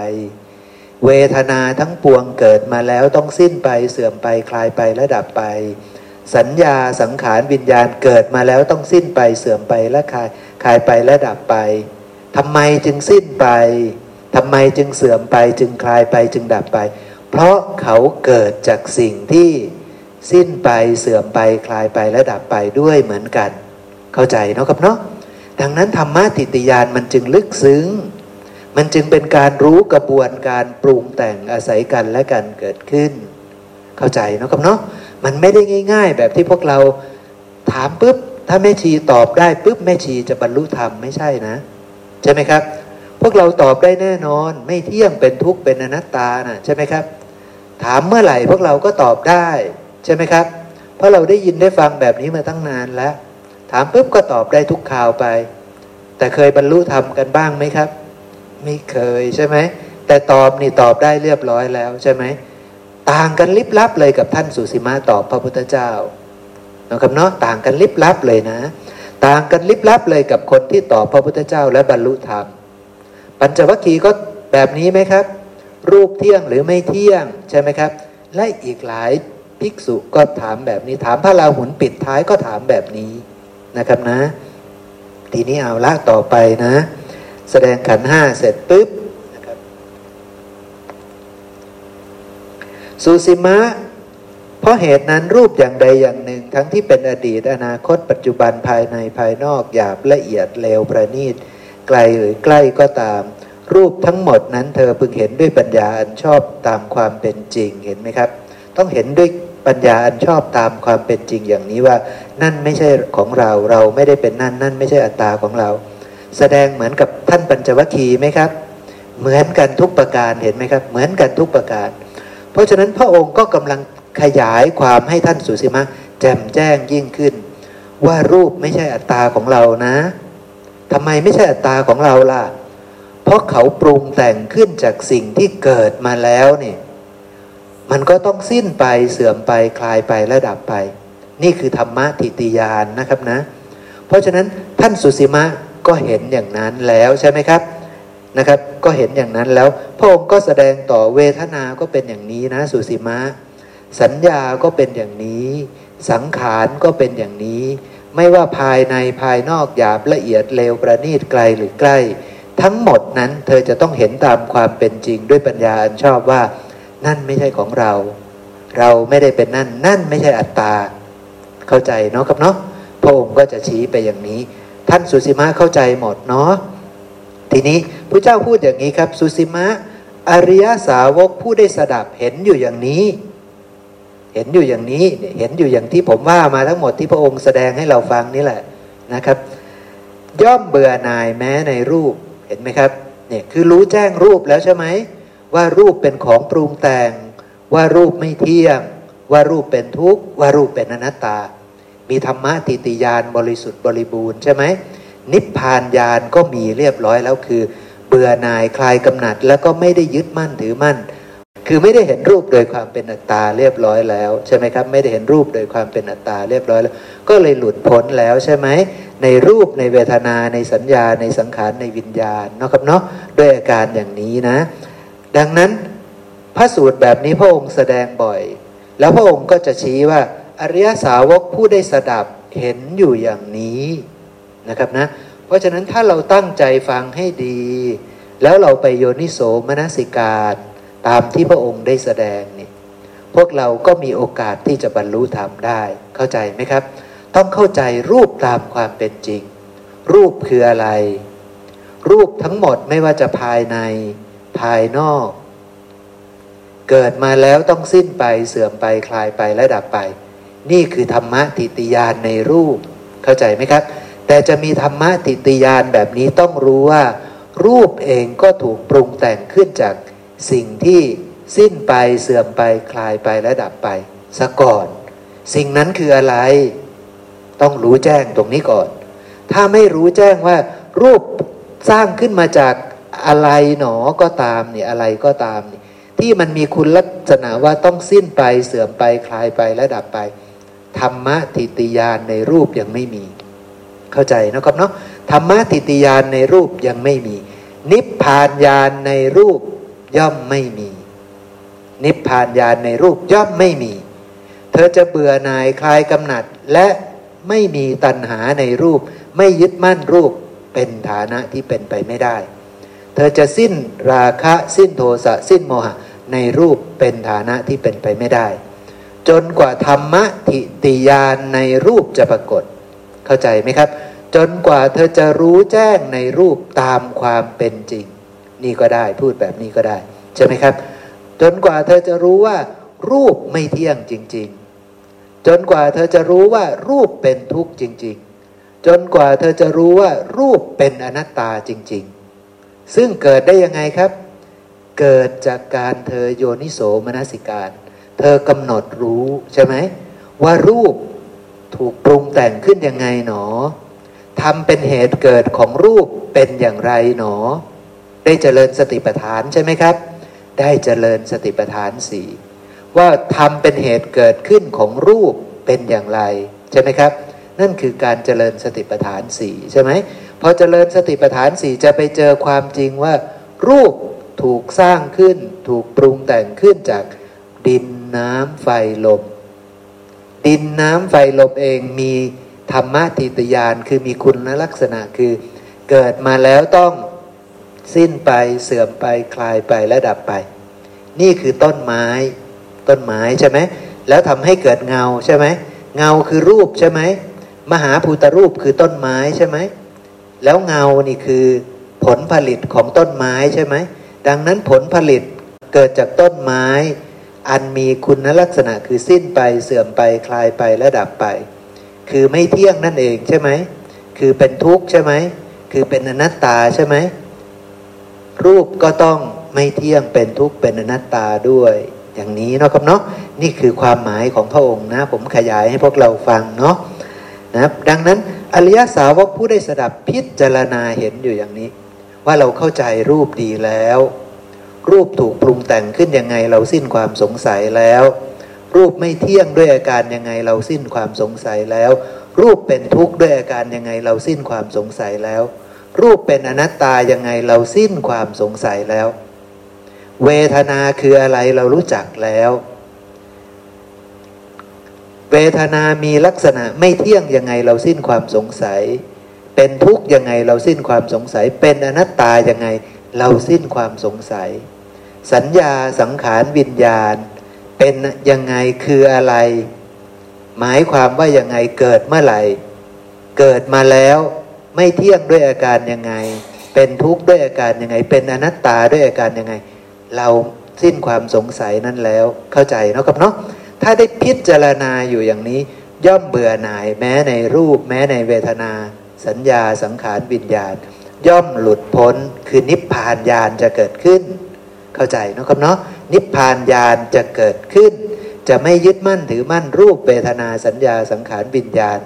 Speaker 2: เวทนาทั้งปวงเกิดมาแล้วต้องสิ้นไปเสื่อมไปคลายไปและดับไป สัญญาสังขารวิญญาณเกิดมาแล้วต้องสิ้นไปเสื่อมไปและคลายคลายไปและดับไปทำไมจึงสิ้นไปทำไมจึงเสื่อมไปจึงคลายไปจึงดับไป เพราะเขาเกิดจากสิ่งที่สิ้นไปเสื่อมไปคลายไปและดับไปด้วยเหมือนกัน เข้าใจเนาะครับเนาะดังนั้นธรรมะติติยานมันจึงลึกซึ้ง มันจึงเป็นการรู้กระบวนการปรุงแต่งอาศัยกันและกันเกิดขึ้น เข้าใจเนาะครับเนาะมันไม่ได้ง่าย ๆ แบบที่พวกเราถามปุ๊บถ้าแม่ชีตอบได้ปุ๊บแม่ชีจะบรรลุธรรมไม่ใช่นะ ใช่ไหมครับ พวกเราตอบได้แน่นอน ไม่เที่ยงเป็นทุกข์เป็นอนัตตานะใช่ไหมครับ ถามเมื่อไหร่พวกเราก็ตอบได้ ใช่ไหมครับ เพราะเราได้ยินได้ฟังแบบนี้มาตั้งนานแล้ว ถามปุ๊บก็ตอบได้ทุกข่าวไป แต่เคยบรรลุธรรมกันบ้างไหมครับ ไม่เคยใช่ไหม แต่ตอบนี่ตอบได้เรียบร้อยแล้วใช่ไหม ต่างกันลิบลับเลยกับท่านสุสีมาตอบพระพุทธเจ้านะครับเนาะต่างกันลิบลับเลยนะ ต่างกันลิบลับเลยกับคนที่ตอบพระพุทธเจ้าและบรรลุธรรม ปัญจวัคคีย์ก็แบบนี้ไหมครับ รูปเที่ยงหรือไม่เที่ยงใช่ไหมครับ และอีกหลายภิกษุก็ถามแบบนี้ ถามพระราหุลปิดท้ายก็ถามแบบนี้ นะครับนะ ทีนี้เอาละต่อไปนะ แสดงขันห้าเสร็จปุ๊บนะครับสุสิมะ เพราะเหตุนั้นรูปอย่างใดอย่างหนึ่ง ทั้งที่เป็นอดีตอนาคตปัจจุบันภายในภายนอกหยาบละเอียดเลวประณีต ไกลหรือใกล้ก็ตาม รูปทั้งหมดนั้นเธอพึงเห็นด้วยปัญญาอันชอบตามความเป็นจริงเห็นไหมครับ ต้องเห็นด้วยปัญญาอันชอบตามความเป็นจริงอย่างนี้ว่า นั่นไม่ใช่ของเราเราไม่ได้เป็นนั่นนั่นไม่ใช่อัตตาของเรา แสดงเหมือนกับท่านปัญจวัคคีย์ไหมครับ เหมือนกันทุกประการเห็นไหมครับ เหมือนกันทุกประการ เพราะฉะนั้นพระองค์ก็กำลังขยายความให้ท่านสุสีมะแจ่มแจ้งยิ่งขึ้น ว่ารูปไม่ใช่อัตตาของเรานะทำไมไม่ใช่อัตตาของเราล่ะ เพราะเขาปรุงแต่งขึ้นจากสิ่งที่เกิดมาแล้วเนี่ยมันก็ต้องสิ้นไปเสื่อมไปคลายไปและดับไป นี่คือธรรมะทิติยานนะครับนะ เพราะฉะนั้นท่านสุสีมะก็เห็นอย่างนั้นแล้วใช่ไหมครับนะครับ ก็เห็นอย่างนั้นแล้ว พระองค์ก็แสดงต่อเวทนาก็เป็นอย่างนี้นะสุสีมะสัญญาก็เป็นอย่างนี้ สังขารก็เป็นอย่างนี้ ไม่ว่าภายในภายนอกหยาบละเอียดเลวประณีตไกลหรือใกล้ ทั้งหมดนั้นเธอจะต้องเห็นตามความเป็นจริงด้วยปัญญาอันชอบว่า นั่นไม่ใช่ของเรา เราไม่ได้เป็นนั่น นั่นไม่ใช่อัตตา เข้าใจเนาะครับเนาะพระองค์ก็จะชี้ไปอย่างนี้ ท่านสุสีมาเข้าใจหมดเนาะทีนี้พระเจ้าพูดอย่างนี้ครับ สุสีมะอริยสาวกผู้ได้สดับเห็นอยู่อย่างนี้ เห็นอยู่อย่างนี้เห็นอยู่อย่างที่ผมว่ามาทั้งหมดที่พระองค์แสดงให้เราฟังนี่แหละนะครับ ย่อมเบื่อหน่ายแม้ในรูปเห็นไหมครับเนี่ยคือรู้แจ้งรูปแล้วใช่ไหมว่ารูปเป็นของปรุงแต่ง ว่ารูปไม่เที่ยง ว่ารูปเป็นทุกข์ว่ารูปเป็นอนัตตา มีธรรมะติติยานบริสุทธิ์บริบูรณ์ใช่ไหมนิพพานญาณก็มีเรียบร้อยแล้วคือ เบื่อหน่ายคลายกำหนัด แล้วก็ไม่ได้ยึดมั่นถือมั่น คือไม่ได้เห็นรูปโดยความเป็นอัตตาเรียบร้อยแล้วใช่ไหมครับ ไม่ได้เห็นรูปโดยความเป็นอัตตาเรียบร้อยแล้ว ก็เลยหลุดพ้นแล้วใช่ไหมในรูปในเวทนาในสัญญาในสังขารในวิญญาณเนาะครับเนาะด้วยอาการอย่างนี้นะ ดังนั้นพระสูตรแบบนี้พระองค์แสดงบ่อย แล้วพระองค์ก็จะชี้ว่า อริยสาวกผู้ได้สดับเห็นอยู่อย่างนี้นะครับนะ เพราะฉะนั้นถ้าเราตั้งใจฟังให้ดี แล้วเราไปโยนิโสมนสิการตามที่พระองค์ได้แสดงนี่พวกเราก็มีโอกาสที่จะบรรลุธรรมได้ เข้าใจไหมครับ ต้องเข้าใจรูปตามความเป็นจริง รูปคืออะไร รูปทั้งหมดไม่ว่าจะภายใน ภายนอก เกิดมาแล้วต้องสิ้นไปเสื่อมไปคลายไปและดับไป นี่คือธรรมะติติยานในรูป เข้าใจไหมครับ แต่จะมีธรรมะติติยานแบบนี้ต้องรู้ว่า รูปเองก็ถูกปรุงแต่งขึ้นจากสิ่งที่สิ้นไปเสื่อมไปคลายไปและดับไปซะก่อน สิ่งนั้นคืออะไร ต้องรู้แจ้งตรงนี้ก่อน ถ้าไม่รู้แจ้งว่า รูปสร้างขึ้นมาจากอะไรหนอก็ตามเนี่ยอะไรก็ตาม ที่มันมีคุณลักษณะว่าต้องสิ้นไปเสื่อมไปคลายไปและดับไป ธรรมะทิติยานในรูปยังไม่มี เข้าใจนะครับเนาะธรรมะทิติยานในรูปยังไม่มี นิพพานญาณในรูปย่อมไม่มี นิพพานญาณในรูปย่อมไม่มี เธอจะเบื่อหน่ายคลายกำหนัดและไม่มีตัณหาในรูป ไม่ยึดมั่นรูปเป็นฐานะที่เป็นไปไม่ได้ เธอจะสิ้นราคะสิ้นโทสะสิ้นโมหะ ในรูปเป็นฐานะที่เป็นไปไม่ได้ จนกว่าธรรมะทิติยานในรูปจะปรากฏ เข้าใจไหมครับ จนกว่าเธอจะรู้แจ้งในรูปตามความเป็นจริง นี่ก็ได้พูดแบบนี้ก็ได้ ใช่ไหมครับ จนกว่าเธอจะรู้ว่า รูปไม่เที่ยงจริง ๆ จนกว่าเธอจะรู้ว่ารูปเป็นทุกข์จริง ๆ จนกว่าเธอจะรู้ว่ารูปเป็นอนัตตาจริง ๆ ซึ่งเกิดได้ยังไงครับ เกิดจากการเธอโยนิโสมนสิการ เธอกำหนดรู้ใช่ไหมว่ารูปถูกปรุงแต่งขึ้นยังไงหนอทำเป็นเหตุเกิดของรูปเป็นอย่างไรหนอ ได้เจริญสติปัฏฐานใช่ไหมครับ ได้เจริญสติปัฏฐานสี่ว่าทำเป็นเหตุเกิดขึ้นของรูปเป็นอย่างไรใช่ไหมครับ นั่นคือการเจริญสติปัฏฐานสี่ใช่ไหม พอเจริญสติปัฏฐานสี่จะไปเจอความจริงว่า รูปถูกสร้างขึ้น ถูกปรุงแต่งขึ้นจากดินน้ำไฟลม ดินน้ำไฟลมเองมีธรรมะทิตยานคือมีคุณลักษณะคือ เกิดมาแล้วต้องสิ้นไปเสื่อมไปคลายไปและดับไป นี่คือต้นไม้ต้นไม้ใช่ไหมแล้วทำให้เกิดเงาใช่ไหมเงาคือรูปใช่ไหมมหาภูตรูปคือต้นไม้ใช่ไหม แล้วเงานี่คือผลผลิตของต้นไม้ใช่ไหม ดังนั้นผลผลิตเกิดจากต้นไม้ อันมีคุณลักษณะคือสิ้นไปเสื่อมไปคลายไปและดับไป คือไม่เที่ยงนั่นเองใช่ไหม คือเป็นทุกข์ใช่ไหม คือเป็นอนัตตาใช่ไหม รูปก็ต้องไม่เที่ยงเป็นทุกข์เป็นอนัตตาด้วย อย่างนี้เนาะครับเนาะนี่คือความหมายของพระองค์นะ ผมขยายให้พวกเราฟังเนาะ นะดังนั้นอริยสาวกผู้ได้สดับพิจารณาเห็นอยู่อย่างนี้ ว่าเราเข้าใจรูปดีแล้ว รูปถูกปรุงแต่งขึ้นยังไงเราสิ้นความสงสัยแล้ว รูปไม่เที่ยงด้วยอาการยังไงเราสิ้นความสงสัยแล้ว รูปเป็นทุกข์ด้วยอาการยังไงเราสิ้นความสงสัยแล้ว รูปเป็นอนัตตายังไงเราสิ้นความสงสัยแล้ว เวทนาคืออะไรเรารู้จักแล้ว เวทนามีลักษณะไม่เที่ยงยังไงเราสิ้นความสงสัย เป็นทุกข์ยังไงเราสิ้นความสงสัย เป็นอนัตตายังไงเราสิ้นความสงสัย สัญญาสังขารวิญญาณ เป็นยังไงคืออะไร หมายความว่ายังไงเกิดเมื่อไหร่ เกิดมาแล้วไม่เที่ยงด้วยอาการยังไง เป็นทุกข์ด้วยอาการยังไง เป็นอนัตตาด้วยอาการยังไง เราสิ้นความสงสัยนั้นแล้วเข้าใจเนาะครับเนาะ ถ้าได้พิจารณาอยู่อย่างนี้ ย่อมเบื่อหน่ายแม้ในรูป แม้ในเวทนา สัญญาสังขารวิญญาณ ย่อมหลุดพ้นคือนิพพานญาณจะเกิดขึ้น เข้าใจนะครับเนาะนิพพานญาณจะเกิดขึ้น จะไม่ยึดมั่นถือมั่นรูปเวทนาสัญญาสังขารวิญญาณ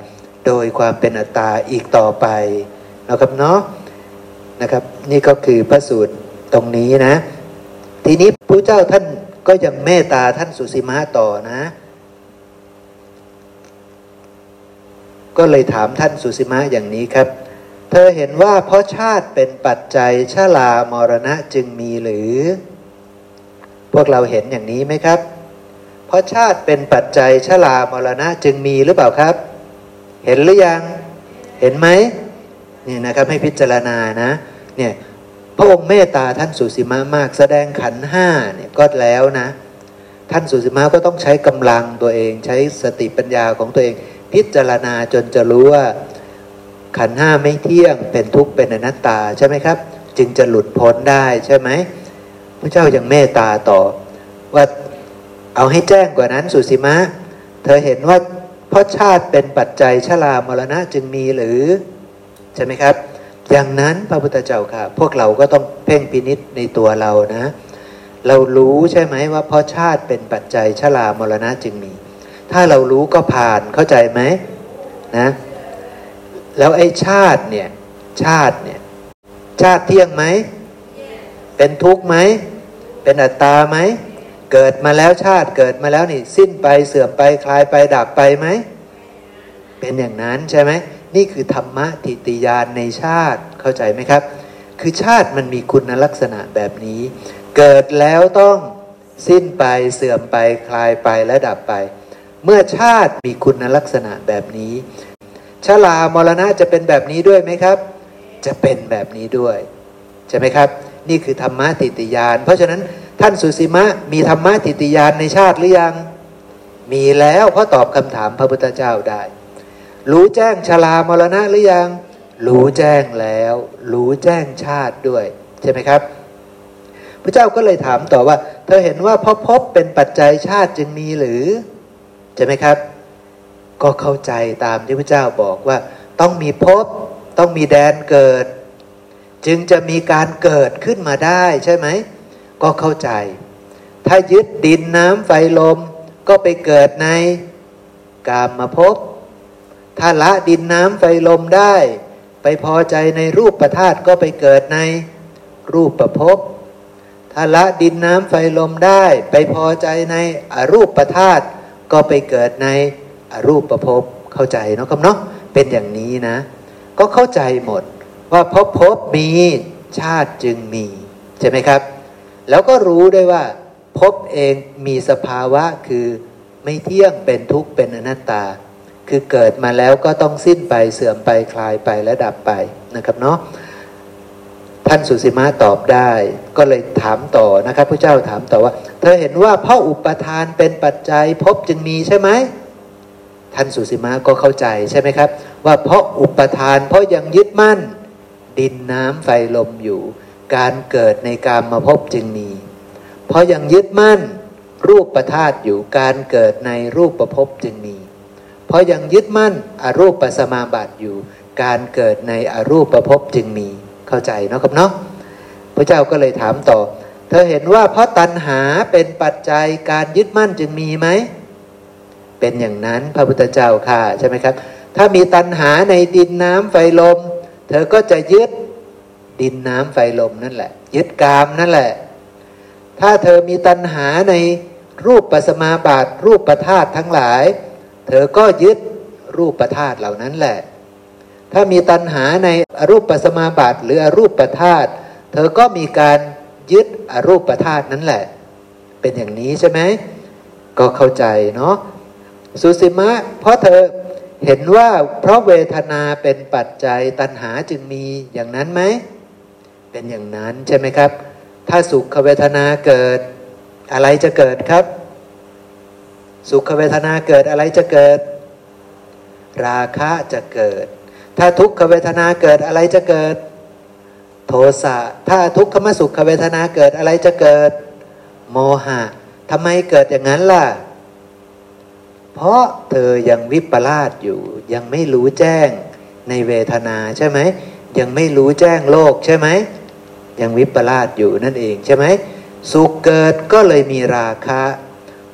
Speaker 2: โดยความเป็นอัตตาอีกต่อไปนะครับเนาะนะครับ นี่ก็คือพระสูตรตรงนี้นะ ทีนี้พระเจ้าท่าน ก็ยังเมตตาท่านสุสีมาต่อนะ ก็เลยถามท่านสุสีมาอย่างนี้ครับ เธอเห็นว่าเพราะชาติเป็นปัจจัยชาลามรณะจึงมีหรือ พวกเราเห็นอย่างนี้ไหมครับ เพราะชาติเป็นปัจจัยชลามรณะจึงมีหรือเปล่าครับ เห็นหรือยัง เห็นไหมนี่นะครับให้พิจารณานะ เนี่ย พระองค์เมตตาท่านสุสีมามากแสดงขันห้าเนี่ยก็แล้วนะ ท่านสุสีมาก็ต้องใช้กำลังตัวเอง ใช้สติปัญญาของตัวเอง พิจารณาจนจะรู้ว่า ขันห้าไม่เที่ยงเป็นทุกข์เป็นอนัตตาใช่ไหมครับ จึงจะหลุดพ้นได้ใช่ไหมพระเจ้ายัางเมตตาต่อ ว่าเอาให้แจ้งกว่านั้นสุสีมาเธอเห็นว่าเพราะชาติเป็นปัจจัยชรามรณะจึงมีหรือ ใช่ไหมครับ อย่างนั้นพระพุทธเจ้าค่ะ พวกเราก็ต้องเพ่งพินิษในตัวเรานะ เรารู้ใช่ไหมว่าเพราะชาติเป็นปัจจัยชรามรณะจึงมี ถ้าเรารู้ก็ผ่านเข้าใจไหมนะแล้วไอ้ชาติเนี่ยชาติเนี่ยชาติเที่ยงไหม เป็นทุกข์ไหม เป็นอัตตาไหม เกิดมาแล้วชาติเกิดมาแล้วนี่ สิ้นไปเสื่อมไปคลายไปดับไปไหม เป็นอย่างนั้นใช่ไหม นี่คือธรรมะทิติยานในชาติเข้าใจไหมครับ คือชาติมันมีคุณลักษณะแบบนี้ เกิดแล้วต้องสิ้นไปเสื่อมไปคลายไปและดับไป เมื่อชาติมีคุณลักษณะแบบนี้ชลามรณะจะเป็นแบบนี้ด้วยไหมครับ จะเป็นแบบนี้ด้วย ใช่ไหมครับ นี่คือธรรมะติติยาน เพราะฉะนั้นท่านสุสีมะมีธรรมะติติยานในชาติหรือยัง มีแล้วเพราะตอบคำถามพระพุทธเจ้าได้ รู้แจ้งชรามรณะหรือยัง รู้แจ้งแล้ว รู้แจ้งชาติด้วย ใช่ไหมครับ พระเจ้าก็เลยถามต่อว่า เธอเห็นว่าพอพบเป็นปัจจัยชาติจึงมีหรือ ใช่ไหมครับ ก็เข้าใจตามที่พระเจ้าบอกว่า ต้องมีพบต้องมีแดนเกิด จึงจะมีการเกิดขึ้นมาได้ใช่ไหม ก็เข้าใจ ถ้ายึดดินน้ำไฟลม ก็ไปเกิดในกามมาพบ ถ้าละดินน้ำไฟลมได้ ไปพอใจในรูปประธาตก็ไปเกิดในรูปประพบถ้าละดินน้ำไฟลมได้ ไปพอใจในอรูปประธาตก็ไปเกิดในอรูปประพบเข้าใจเนาะครับเนาะเป็นอย่างนี้นะ ก็เข้าใจหมดว่าพบพบมีชาติจึงมี ใช่ไหมครับ แล้วก็รู้ได้ว่าพบเองมีสภาวะคือไม่เที่ยงเป็นทุกข์เป็นอนัตตา คือเกิดมาแล้วก็ต้องสิ้นไปเสื่อมไปคลายไปและดับไปนะครับเนาะท่านสุสีมาตอบได้ ก็เลยถามต่อนะครับพระเจ้าถามต่อว่า เธอเห็นว่าเพราะอุปทานเป็นปัจจัยพบจึงมีใช่ไหมท่านสุสีมาก็เข้าใจใช่ไหมครับ ว่าเพราะอุปทานเพราะยังยึดมั่น ดินน้ำไฟลมอยู่ การเกิดในการมาพบจึงมี เพราะยังยึดมั่น รูปประธาตอยู่การเกิดในรูปประพบจึงมี เพราะยังยึดมั่นอรูปปัสมาบัติอยู่ การเกิดในอรูปประพบจึงมีเข้าใจเนาะครับเนาะพระเจ้าก็เลยถามต่อ เธอเห็นว่าเพราะตัณหาเป็นปัจจัยการยึดมั่นจึงมีไหม เป็นอย่างนั้นพระพุทธเจ้าค่ะใช่ไหมครับ ถ้ามีตัณหาในดินน้ำไฟลม เธอก็จะยึดดินน้ำไฟลมนั่นแหละ ยึดกามนั่นแหละ ถ้าเธอมีตัณหาในรูปปัสมาบาทรูปประธาตทั้งหลาย เธอก็ยึดรูปประธาตเหล่านั้นแหละ ถ้ามีตัณหาในอรูปปสมาบาทหรืออรูปประธาตเธอก็มีการยึดอรูปประธาตนั่นแหละ เป็นอย่างนี้ใช่ไหมก็เข้าใจเนาะสุสิมะ เพราะเธอเห็นว่าเพราะเวทนาเป็นปัจจัยตัณหาจึงมีอย่างนั้นไหม เป็นอย่างนั้นใช่ไหมครับ ถ้าสุขเวทนาเกิดอะไรจะเกิดครับ สุขเวทนาเกิดอะไรจะเกิด ราคะจะเกิด ถ้าทุกขเวทนาเกิดอะไรจะเกิด โทสะถ้าทุกขมสุขเวทนาเกิดอะไรจะเกิด โมหะทำไมเกิดอย่างนั้นล่ะ เพราะเธอยังวิปลาสอยู่ ยังไม่รู้แจ้งในเวทนาใช่ไหมยังไม่รู้แจ้งโลกใช่ไหมยังวิปลาสอยู่นั่นเองใช่ไหมสุขเกิดก็เลยมีราคะ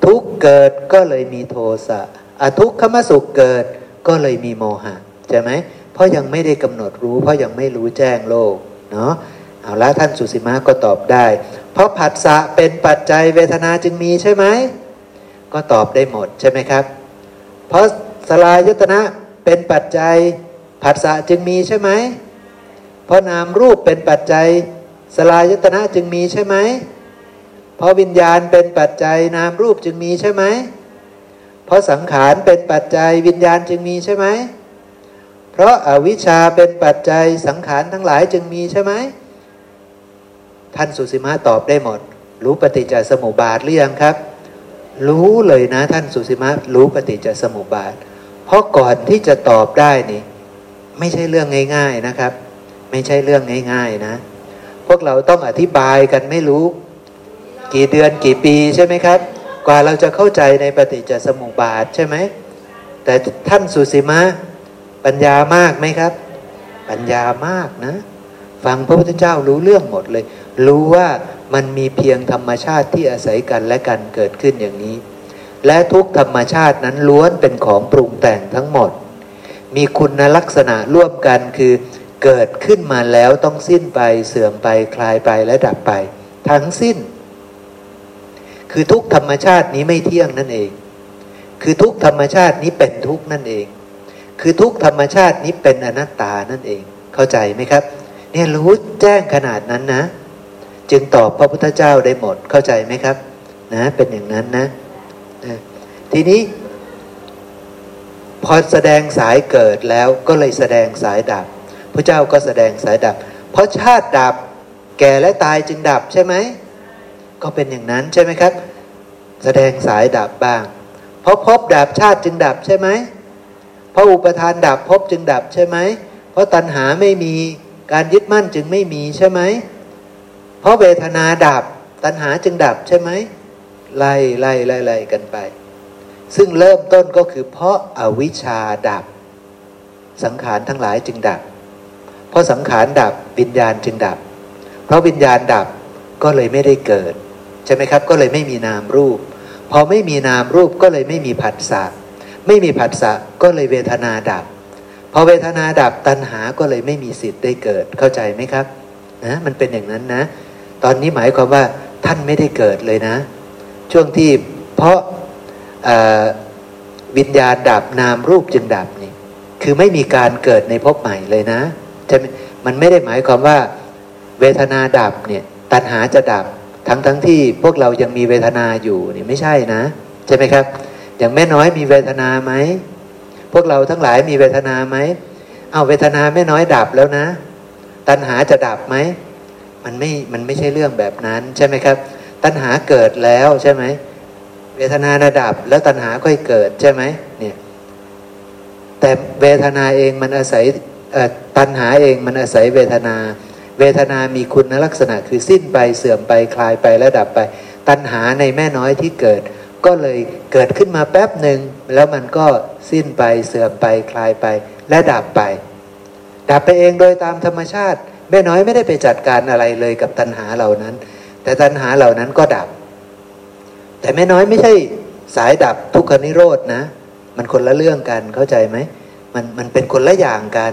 Speaker 2: ทุกเกิดก็เลยมีโทสะอทุกขมสุขเกิดก็เลยมีโมหะใช่ไหมเพราะยังไม่ได้กำหนดรู้ เพราะยังไม่รู้แจ้งโลกเนาะเอาละท่านสุสีมาก็ตอบได้ เพราะผัสสะเป็นปัจจัยเวทนาจึงมีใช่ไหมก็ตอบได้หมดใช่ไหมครับ เพราะสลายยตนะเป็นปัจจัยผัสสะจึงมีใช่ไหมเพราะนามรูปเป็นปัจจัยสลายยตนะจึงมีใช่ไหม เพราะวิญญาณเป็นปัจจัยนามรูปจึงมีใช่ไหม เพราะสังขารเป็นปัจจัยวิญญาณจึงมีใช่ไหม เพราะอาวิชชาเป็นปัจจัยสังขารทั้งหลายจึงมีใช่ไหม ท่านสุสีมาตอบได้หมด รู้ปฏิจจสมุปบาทหรือยังครับ รู้เลยนะท่านสุสีมารู้ปฏิจจสมุปบาท เพราะก่อนที่จะตอบได้นี่ ไม่ใช่เรื่องง่าย ๆนะครับ ไม่ใช่เรื่องง่าย ๆนะ พวกเราต้องอธิบายกันไม่รู้ กี่เดือนกี่ปีใช่ไหมครับ กว่าเราจะเข้าใจในปฏิจจสมุปบาทใช่ไหม แต่ท่านสุสีมาปัญญามากไหมครับ ปัญญามากนะ ฟังพระพุทธเจ้ารู้เรื่องหมดเลย รู้ว่ามันมีเพียงธรรมชาติที่อาศัยกันและกันเกิดขึ้นอย่างนี้ และทุกธรรมชาตินั้นล้วนเป็นของปรุงแต่งทั้งหมด มีคุณลักษณะร่วมกันคือเกิดขึ้นมาแล้วต้องสิ้นไปเสื่อมไปคลายไปและดับไป ทั้งสิ้น คือทุกธรรมชาตินี้ไม่เที่ยงนั่นเอง คือทุกธรรมชาตินี้เป็นทุกนั่นเอง คือทุกธรรมชาตินี้เป็นอนัตตานั่นเอง เข้าใจไหมครับ เนี่ยรู้แจ้งขนาดนั้นนะ จึงตอบพระพุทธเจ้าได้หมดเข้าใจไหมครับ นะ เป็นอย่างนั้นนะทีนี้ พอแสดงสายเกิดแล้วก็เลยแสดงสายดับพระเจ้าก็แสดงสายดับ เพราะชาติดับ แก่และตายจึงดับใช่ไหม ก็เป็นอย่างนั้นใช่ไหมครับ แสดงสายดับบ้างเพราะพบดับชาติจึงดับใช่ไหมเพราะอุปทานดับพบจึงดับใช่ไหมเพราะตัณหาไม่มีการยึดมั่นจึงไม่มีใช่ไหมเพราะเวทนาดับตัณหาจึงดับใช่ไหมไล่ไล่ไล่ไล่กันไป ซึ่งเริ่มต้นก็คือเพราะอาวิชชาดับ สังขารทั้งหลายจึงดับ เพราะสังขารดับวิญญาณจึงดับ เพราะวิญญาณดับก็เลยไม่ได้เกิด ใช่ไหมครับ ก็เลยไม่มีนามรูป พอไม่มีนามรูปก็เลยไม่มีผัสสะไม่มีผัสสะก็เลยเวทนาดับ พอเวทนาดับตัณหาก็เลยไม่มีสิทธิ์ได้เกิดเข้าใจไหมครับนะมันเป็นอย่างนั้นนะ ตอนนี้หมายความว่าท่านไม่ได้เกิดเลยนะ ช่วงที่เพราะวิญญาณดับนามรูปจึงดับนี่คือไม่มีการเกิดในภพใหม่เลยนะจะมันไม่ได้หมายความว่า เวทนาดับเนี่ยตัณหาจะดับ ทั้งทั้งที่พวกเรายังมีเวทนาอยู่นี่ไม่ใช่นะ ใช่ไหมครับ อย่างแม่น้อยมีเวทนาไหมพวกเราทั้งหลายมีเวทนาไหมเอาเวทนาแม่น้อยดับแล้วนะ ตัณหาจะดับไหมมันไม่มันไม่ใช่เรื่องแบบนั้นใช่ไหมครับ ตัณหาเกิดแล้วใช่ไหมเวทนาระดับแล้วตัณหาค่อยเกิดใช่ไหมเนี่ยแต่เวทนาเองมันอาศัยตัณหาเองมันอาศัยเวทนา เวทนามีคุณลักษณะคือสิ้นไปเสื่อมไปคลายไปและดับไป ตัณหาในแม่น้อยที่เกิด ก็เลยเกิดขึ้นมาแป๊บหนึ่งแล้วมันก็สิ้นไปเสื่อมไปคลายไป และดับไป ดับไปเองโดยตามธรรมชาติ แม่น้อยไม่ได้ไปจัดการอะไรเลยกับตัณหาเหล่านั้น แต่ตัณหาเหล่านั้นก็ดับ แต่แม่น้อยไม่ใช่สายดับทุกขนิโรธนะ มันคนละเรื่องกันเข้าใจไหมมันมันเป็นคนละอย่างกัน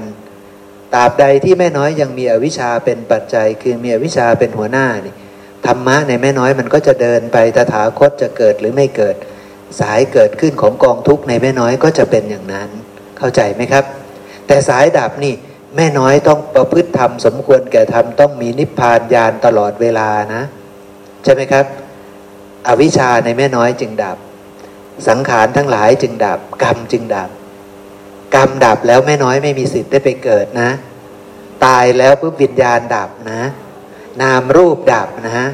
Speaker 2: ตราบใดที่แม่น้อยยังมีอวิชชาเป็นปัจจัย คือมีอวิชชาเป็นหัวหน้านี่ธรรมะในแม่น้อยมันก็จะเดินไปตถาคตจะเกิดหรือไม่เกิด สายเกิดขึ้นของกองทุกข์ในแม่น้อยก็จะเป็นอย่างนั้น เข้าใจไหมครับ แต่สายดับนี่แม่น้อยต้องประพฤติธรรมสมควรแก่ธรรมต้องมีนิพพานญาณตลอดเวลานะ ใช่ไหมครับ อวิชชาในแม่น้อยจึงดับ สังขารทั้งหลายจึงดับ กรรมจึงดับ กรรมดับแล้วแม่น้อยไม่มีสิทธิ์ได้ไปเกิดนะ ตายแล้วปุ๊บวิญญาณดับนะ นามรูปดับนะ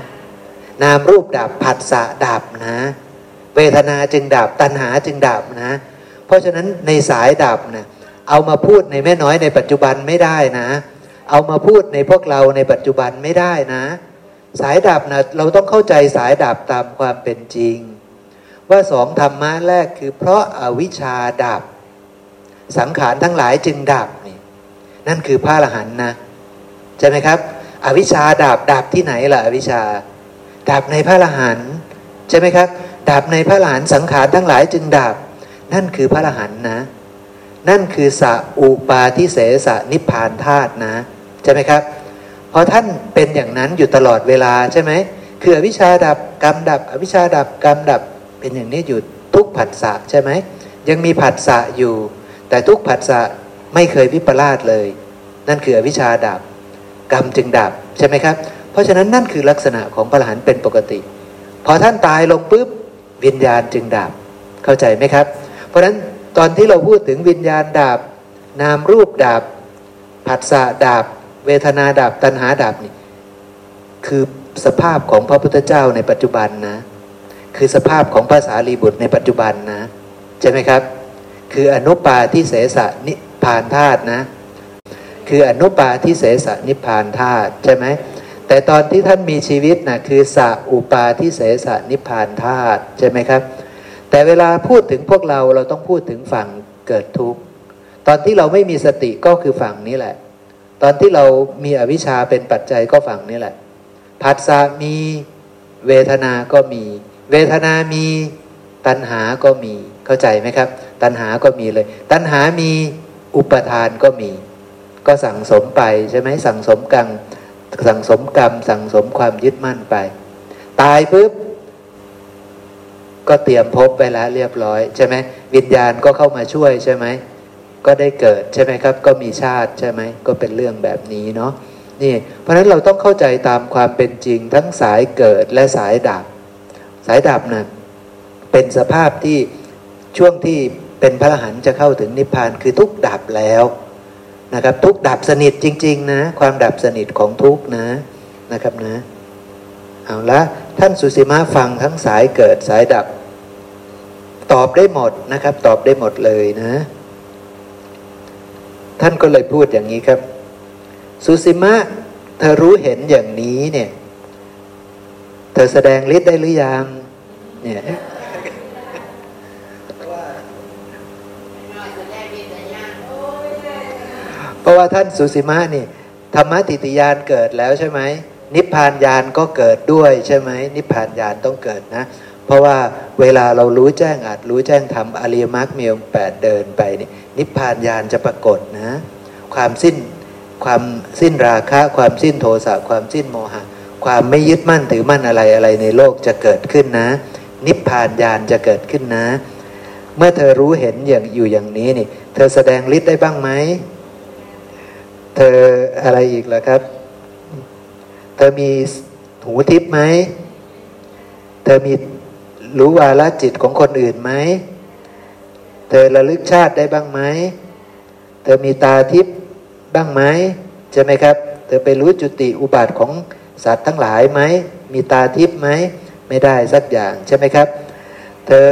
Speaker 2: นามรูปดับผัสสะดับนะ เวทนาจึงดับ ตัณหาจึงดับนะ เพราะฉะนั้นในสายดับนะเอามาพูดในแม่น้อยในปัจจุบันไม่ได้นะ เอามาพูดในพวกเราในปัจจุบันไม่ได้นะ สายดับนะเราต้องเข้าใจสายดับตามความเป็นจริง ว่าสองธรรมะแรกคือเพราะอาวิชชาดับ สังขารทั้งหลายจึงดับนี่นั่นคือพระอรหันต์นะใช่ไหมครับ อวิชชาดับดับที่ไหนล่ะอวิชชาดับในพระอรหันต์ใช่ไหมครับดับในพระอรหันต์สังขารทั้งหลายจึงดับ นั่นคือพระอรหันต์นะ นั่นคือสัอุปาทิเสสนิพพานธาตุนะใช่ไหมครับพอท่านเป็นอย่างนั้นอยู่ตลอดเวลาใช่ไหมคืออวิชชาดับกรรมดับ อวิชชาดับกรรมดับเป็นอย่างนี้อยู่ทุกผัสสะใช่ไหมยังมีผัสสะอยู่ แต่ทุกผัสสะไม่เคยวิปลาสเลย นั่นคืออวิชชาดับ กรรมจึงดับใช่ไหมครับ เพราะฉะนั้นนั่นคือลักษณะของพระหันเป็นปกติ พอท่านตายลงปุ๊บวิญญาณจึงดับ เข้าใจไหมครับ เพราะฉะนั้นตอนที่เราพูดถึงวิญญาณดับ นามรูปดับผัสสะดับ เวทนาดับตัณหาดับนี่คือสภาพของพระพุทธเจ้าในปัจจุบันนะ คือสภาพของภาษาลีบุตรในปัจจุบันนะ ใช่ไหมครับ คืออนุปาทิเสสนิพานธาตุนะ คืออนุปาทิเสสนิพานธาตุใช่ไหมแต่ตอนที่ท่านมีชีวิตนะคือสัอุปาทิเสสนิพานธาตุใช่ไหมครับ แต่เวลาพูดถึงพวกเราเราต้องพูดถึงฝั่งเกิดทุกข์ตอนที่เราไม่มีสติก็คือฝั่งนี้แหละ ตอนที่เรามีอวิชชาเป็นปัจจัยก็ฝั่งนี้แหละผัสสะมีเวทนาก็มี เวทนามีตัณหาก็มี เข้าใจไหมครับ ตัณหาก็มีเลย ตัณหามีอุปทานก็มี ก็สั่งสมไปใช่ไหมสั่งสมกรรมสั่งสมกรรม สั่งสมความยึดมั่นไป ตายปุ๊บก็เตรียมพบไปแล้วเรียบร้อยใช่ไหมวิญญาณก็เข้ามาช่วยใช่ไหมก็ได้เกิดใช่ไหมครับ ก็มีชาติใช่ไหมก็เป็นเรื่องแบบนี้เนาะนี่เพราะฉะนั้นเราต้องเข้าใจตามความเป็นจริงทั้งสายเกิดและสายดับ สายดับนะ่ะเป็นสภาพที่ ช่วงที่เป็นพระอรหันต์จะเข้าถึงนิพพานคือทุกดับแล้วนะครับ ทุกดับสนิทจริง ๆ นะ ความดับสนิทของทุกนะนะครับนะเอาละท่านสุสีมาฟังทั้งสายเกิดสายดับ ตอบได้หมดนะครับ ตอบได้หมดเลยนะ ท่านก็เลยพูดอย่างนี้ครับ สุสีมะเธอรู้เห็นอย่างนี้เนี่ย เธอแสดงฤทธิ์ได้หรือยังเนี่ยเพ ราะว่าท่านสุสีมะนี่ธรรมติติยานเกิดแล้วใช่ไหมนิพพานญาณก็เกิดด้วยใช่ไหมนิพพานญาณต้องเกิดนะ เพราะว่าเวลาเรารู้แจ้งอาจรู้แจ้งทำอริยมรรคมีองค์แปดเดินไปนี่นิพพานญาณจะปรากฏนะ ความสิ้นความสิ้นราคะ ความสิ้นโทสะความสิ้นโมหะ ความไม่ยึดมั่นถือมั่นอะไรอะไรในโลกจะเกิดขึ้นนะ นิพพานญาณจะเกิดขึ้นนะ เมื่อเธอรู้เห็นอย่างอยู่อย่างนี้นี่ เธอแสดงฤทธิ์ได้บ้างไหม เธออะไรอีกล่ะครับ เธอมีหูทิพย์ไหม เธอมีรู้วาลจิตของคนอื่นไหม เธอระลึกชาติได้บ้างไหม เธอมีตาทิพย์บ้างไหมใช่ไหมครับ เธอไปรู้จุติอุบัติของสัตว์ทั้งหลายไหม มีตาทิพย์ไหม ไม่ได้สักอย่างใช่ไหมครับ เธอ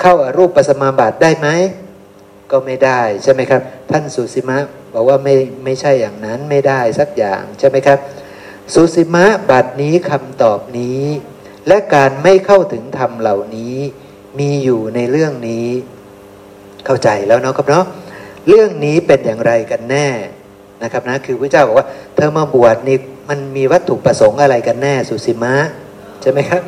Speaker 2: เข้าอารูปปัสมาบัติได้ไหม ก็ไม่ได้ใช่ไหมครับ ท่านสุสิมะ บอกว่าไม่ไม่ใช่อย่างนั้นไม่ได้สักอย่างใช่ไหมครับ สุสิมะบัดนี้คำตอบนี้ และการไม่เข้าถึงธรรมเหล่านี้มีอยู่ในเรื่องนี้ เข้าใจแล้วเนาะครับเนาะเรื่องนี้เป็นอย่างไรกันแน่นะครับนะคือพระเจ้าบอกว่า เธอมาบวชนี่มันมีวัตถุประสงค์อะไรกันแน่สุสิมะใช่ไหมครับ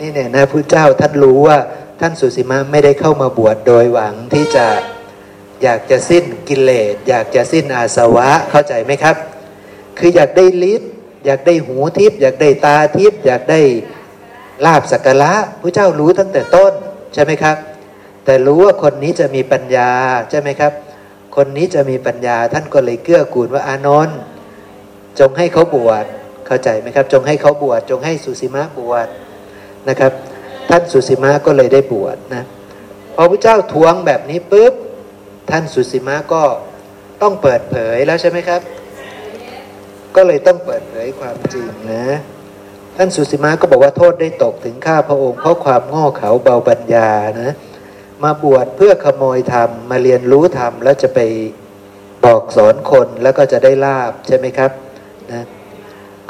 Speaker 2: นี่เนี่ยนะพระเจ้าท่านรู้ว่าท่านสุสิมะไม่ได้เข้ามาบวชโดยหวังที่จะ อยากจะสิ้นกิเลสอยากจะสิ้นอาสวะเข้าใจไหมครับ คืออยากได้ฤทธิ์อยากได้หูทิพย์อยากได้ตาทิพย์อยากได้ลาบสักการะพระเจ้ารู้ตั้งแต่ต้นใช่ไหมครับ แต่รู้ว่าคนนี้จะมีปัญญาใช่ไหมครับ คนนี้จะมีปัญญาท่านก็เลยเกื้อกูลว่าอานนท์จงให้เขาบวชเข้าใจไหมครับ จงให้เขาบวชจงให้สุสีมาบวชนะครับ ท่านสุสีมาก็เลยได้บวชนะพอพระเจ้าทวงแบบนี้ปุ๊บ ท่านสุสีมาก็ต้องเปิดเผยแล้วใช่ไหมครับ ก็เลยต้องเปิดเผยความจริงนะ ท่านสุสีมาก็บอกว่าโทษได้ตกถึงข้าพระองค์เพราะความโง่เขลาเบาปัญญานะ มาบวชเพื่อขโมยธรรม มาเรียนรู้ธรรม แล้วจะไปบอกสอนคนแล้วก็จะได้ลาบใช่ไหมครับนะ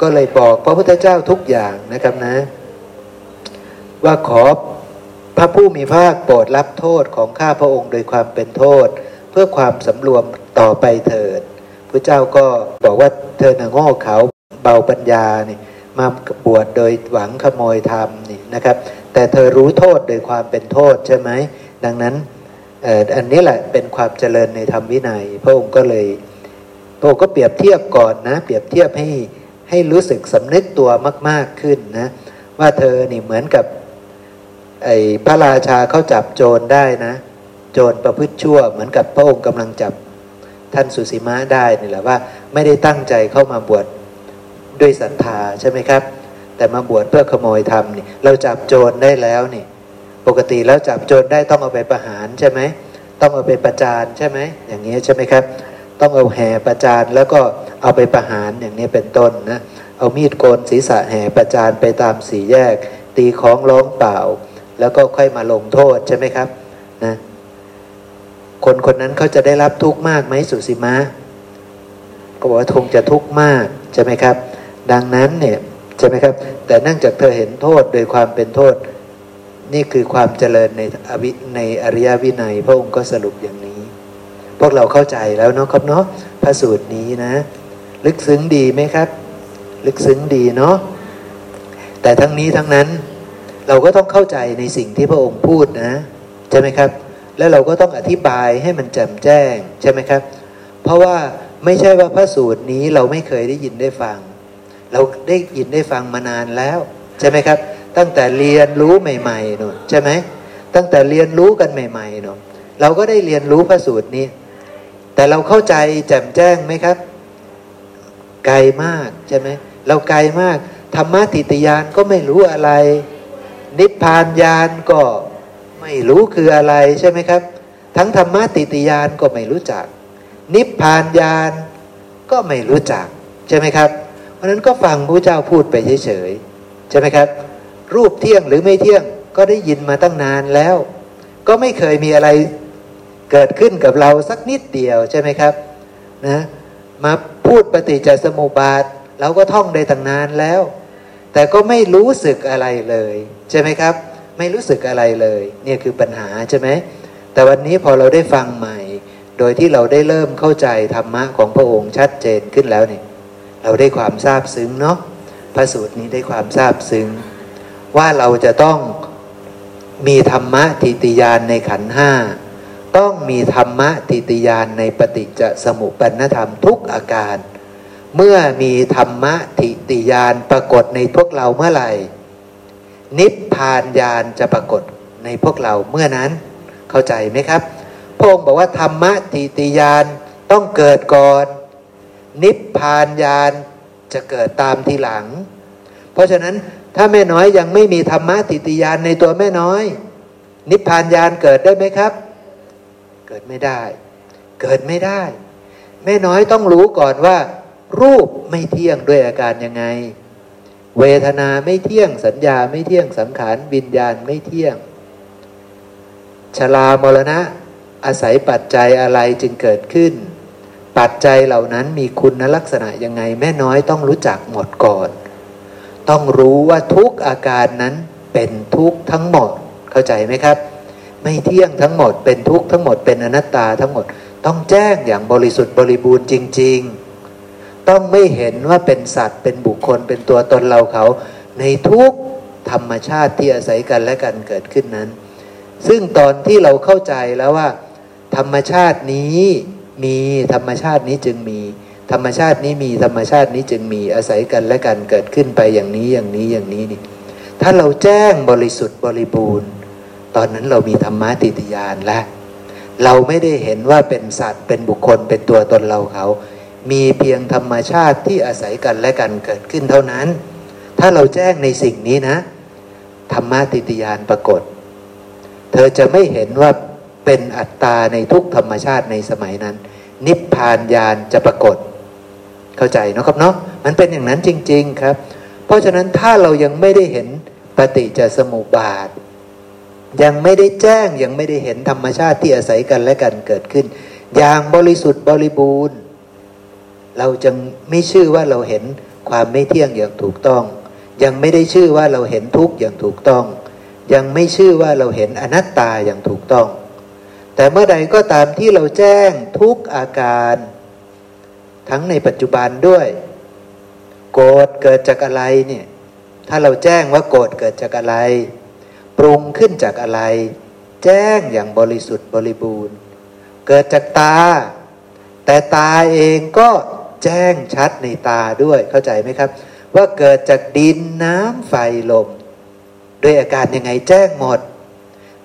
Speaker 2: ก็เลยบอกพระพุทธเจ้าทุกอย่างนะครับนะ ว่าขอ พระผู้มีภาคโปรดรับโทษของข้าพระองค์โดยความเป็นโทษ เพื่อความสำรวมต่อไปเถิดพระเจ้าก็บอกว่าเธอหนังโง่เขาเบาปัญญานี่มาบวชโดยหวังขโมยธรรมนี่นะครับ แต่เธอรู้โทษโดยความเป็นโทษใช่ไหมดังนั้นอันนี้แหละเป็นความเจริญในธรรมวินัย พระองค์ก็เลยพระองค์ก็เปรียบเทียบก่อนนะ เปรียบเทียบให้ให้รู้สึกสำนึกตัวมาก ๆขึ้นนะว่าเธอนี่เหมือนกับ ไอ้พระราชาเขาจับโจรได้นะ โจรประพฤติชั่ว เหมือนกับพระองค์กำลังจับท่านสุสีมาได้นี่แหละว่า ไม่ได้ตั้งใจเข้ามาบวชด้วยศรัทธาใช่ไหมครับ แต่มาบวชเพื่อขโมยธรรมนี่เราจับโจรได้แล้วนี่ปกติแล้วจับโจรได้ต้องเอาไปประหารใช่ไหมต้องเอาไปประจานใช่ไหมอย่างนี้ใช่ไหมครับ ต้องเอาแห่ประจานแล้วก็เอาไปประหารอย่างนี้เป็นต้นนะเอามีดโกนศีรษะแห่ประจานไปตามสี่แยก ตีของร้องเปล่า แล้วก็ค่อยมาลงโทษใช่ไหมครับนะคนคนนั้นเขาจะได้รับทุกข์มากไหมสุสีมาก็บอกว่าคงจะทุกข์มากใช่ไหมครับ ดังนั้นเนี่ยใช่ไหมครับ แต่เนั่องจากเธอเห็นโทษโดยความเป็นโทษ นี่คือความเจริญในอวิในอริยวินัย พระองค์ก็สรุปอย่างนี้ พวกเราเข้าใจแล้วเนาะครับเนาะพระสูตรนี้นะ ลึกซึ้งดีไหมครับ ลึกซึ้งดีเนาะแต่ทั้งนี้ทั้งนั้น เราก็ต้องเข้าใจในสิ่งที่พระองค์พูดนะ ใช่ไหมครับ แล้วเราก็ต้องอธิบายให้มันแจ่มแจ้งใช่ไหมครับ เพราะว่าไม่ใช่ว่าพระสูตรนี้เราไม่เคยได้ยินได้ฟัง เราได้ยินได้ฟังมานานแล้วใช่ไหมครับ ตั้งแต่เรียนรู้ใหม่ๆนู่นใช่ไหมตั้งแต่เรียนรู้กันใหม่ๆนู่นเราก็ได้เรียนรู้พระสูตรนี้ แต่เราเข้าใจแจ่มแจ้งไหมครับ ไกลมากใช่ไหมเราไกลมากธรรมะติตยานก็ไม่รู้อะไร นิพพานญาณก็ไม่รู้คืออะไรใช่ไหมครับ ทั้งธรรมะติติยานก็ไม่รู้จัก นิพพานญาณก็ไม่รู้จักใช่ไหมครับ เพราะนั้นก็ฟังพระเจ้าพูดไปเฉยๆใช่ไหมครับ รูปเที่ยงหรือไม่เที่ยงก็ได้ยินมาตั้งนานแล้ว ก็ไม่เคยมีอะไรเกิดขึ้นกับเราสักนิดเดียวใช่ไหมครับนะมาพูดปฏิจจสมุปบาท เราก็ท่องได้ตั้งนานแล้ว แต่ก็ไม่รู้สึกอะไรเลย ใช่ไหมครับ ไม่รู้สึกอะไรเลย เนี่ยคือปัญหาใช่ไหมแต่วันนี้พอเราได้ฟังใหม่ โดยที่เราได้เริ่มเข้าใจธรรมะของพระองค์ชัดเจนขึ้นแล้วเนี่ยเราได้ความทราบซึ้งเนาะพระสูตรนี้ได้ความทราบซึ้ง ว่าเราจะต้องมีธรรมะทิติยานในขันห้าต้องมีธรรมะทิติยานในปฏิจจสมุปปนธรรมทุกอาการ เมื่อมีธรรมะทิติยานปรากฏในพวกเราเมื่อไหร่ นิพพานญาณจะปรากฏในพวกเราเมื่อนั้น เข้าใจไหมครับพระองค์บอกว่าธรรมะทิติยานต้องเกิดก่อน นิพพานญาณจะเกิดตามทีหลัง เพราะฉะนั้นถ้าแม่น้อยยังไม่มีธรรมะทิติยานในตัวแม่น้อย นิพพานญาณเกิดได้ไหมครับ เกิดไม่ได้ เกิดไม่ได้ แม่น้อยต้องรู้ก่อนว่า รูปไม่เที่ยงด้วยอาการยังไง เวทนาไม่เที่ยงสัญญาไม่เที่ยงสังขารวิญญาณไม่เที่ยง ชรามรณะ อาศัยปัจจัยอะไรจึงเกิดขึ้น ปัจจัยเหล่านั้นมีคุณลักษณะยังไง แม่น้อยต้องรู้จักหมดก่อน ต้องรู้ว่าทุกอาการนั้นเป็นทุกทั้งหมดเข้าใจไหมครับ ไม่เที่ยงทั้งหมดเป็นทุกทั้งหมดเป็นอนัตตาทั้งหมด ต้องแจ้งอย่างบริสุทธิ์บริบูรณ์จริง ๆ ต้องไม่เห็นว่าเป็นสัตว์เป็นบุคคลเป็นตัวตนเราเขา ในทุกธรรมชาติที่อาศัยกันและกันเกิดขึ้นนั้น ซึ่งตอนที่เราเข้าใจแล้วว่า ธรรมชาตินี้มีธรรมชาตินี้จึงมี ธรรมชาตินี้มีธรรมชาตินี้จึงมีอาศัยกันและกันเกิดขึ้นไปอย่างนี้อย่างนี้อย่างนี้นี่ถ้าเราแจ้งบริสุทธิ์บริบูรณ์ ตอนนั้นเรามีธรรมะติติยานแล้วเราไม่ได้เห็นว่าเป็นสัตว์เป็นบุคคลเป็นตัวตนเราเขา มีเพียงธรรมชาติที่อาศัยกันและกันเกิดขึ้นเท่านั้น ถ้าเราแจ้งในสิ่งนี้นะ ธรรมะติติยานปรากฏ เธอจะไม่เห็นว่าเป็นอัตตาในทุกธรรมชาติในสมัยนั้น นิพพานญาณจะปรากฏ เข้าใจนะครับเนาะมันเป็นอย่างนั้นจริง ๆครับ เพราะฉะนั้นถ้าเรายังไม่ได้เห็นปฏิจจสมุปบาท ยังไม่ได้แจ้งยังไม่ได้เห็นธรรมชาติที่อาศัยกันและกันเกิดขึ้น อย่างบริสุทธิ์บริบูรณ์ เราจึงไม่ชื่อว่าเราเห็นความไม่เที่ยงอย่างถูกต้อง ยังไม่ได้ชื่อว่าเราเห็นทุกข์อย่างถูกต้อง ยังไม่ชื่อว่าเราเห็นอนัตตาอย่างถูกต้อง แต่เมื่อใดก็ตามที่เราแจ้งทุกอาการ ทั้งในปัจจุบันด้วยโกรธเกิดจากอะไรเนี่ยถ้าเราแจ้งว่าโกรธเกิดจากอะไร ปรุงขึ้นจากอะไร แจ้งอย่างบริสุทธิ์บริบูรณ์ เกิดจากตา แต่ตาเองก็ แจ้งชัดในตาด้วยเข้าใจไหมครับ ว่าเกิดจากดินน้ำไฟลมด้วยอาการยังไงแจ้งหมด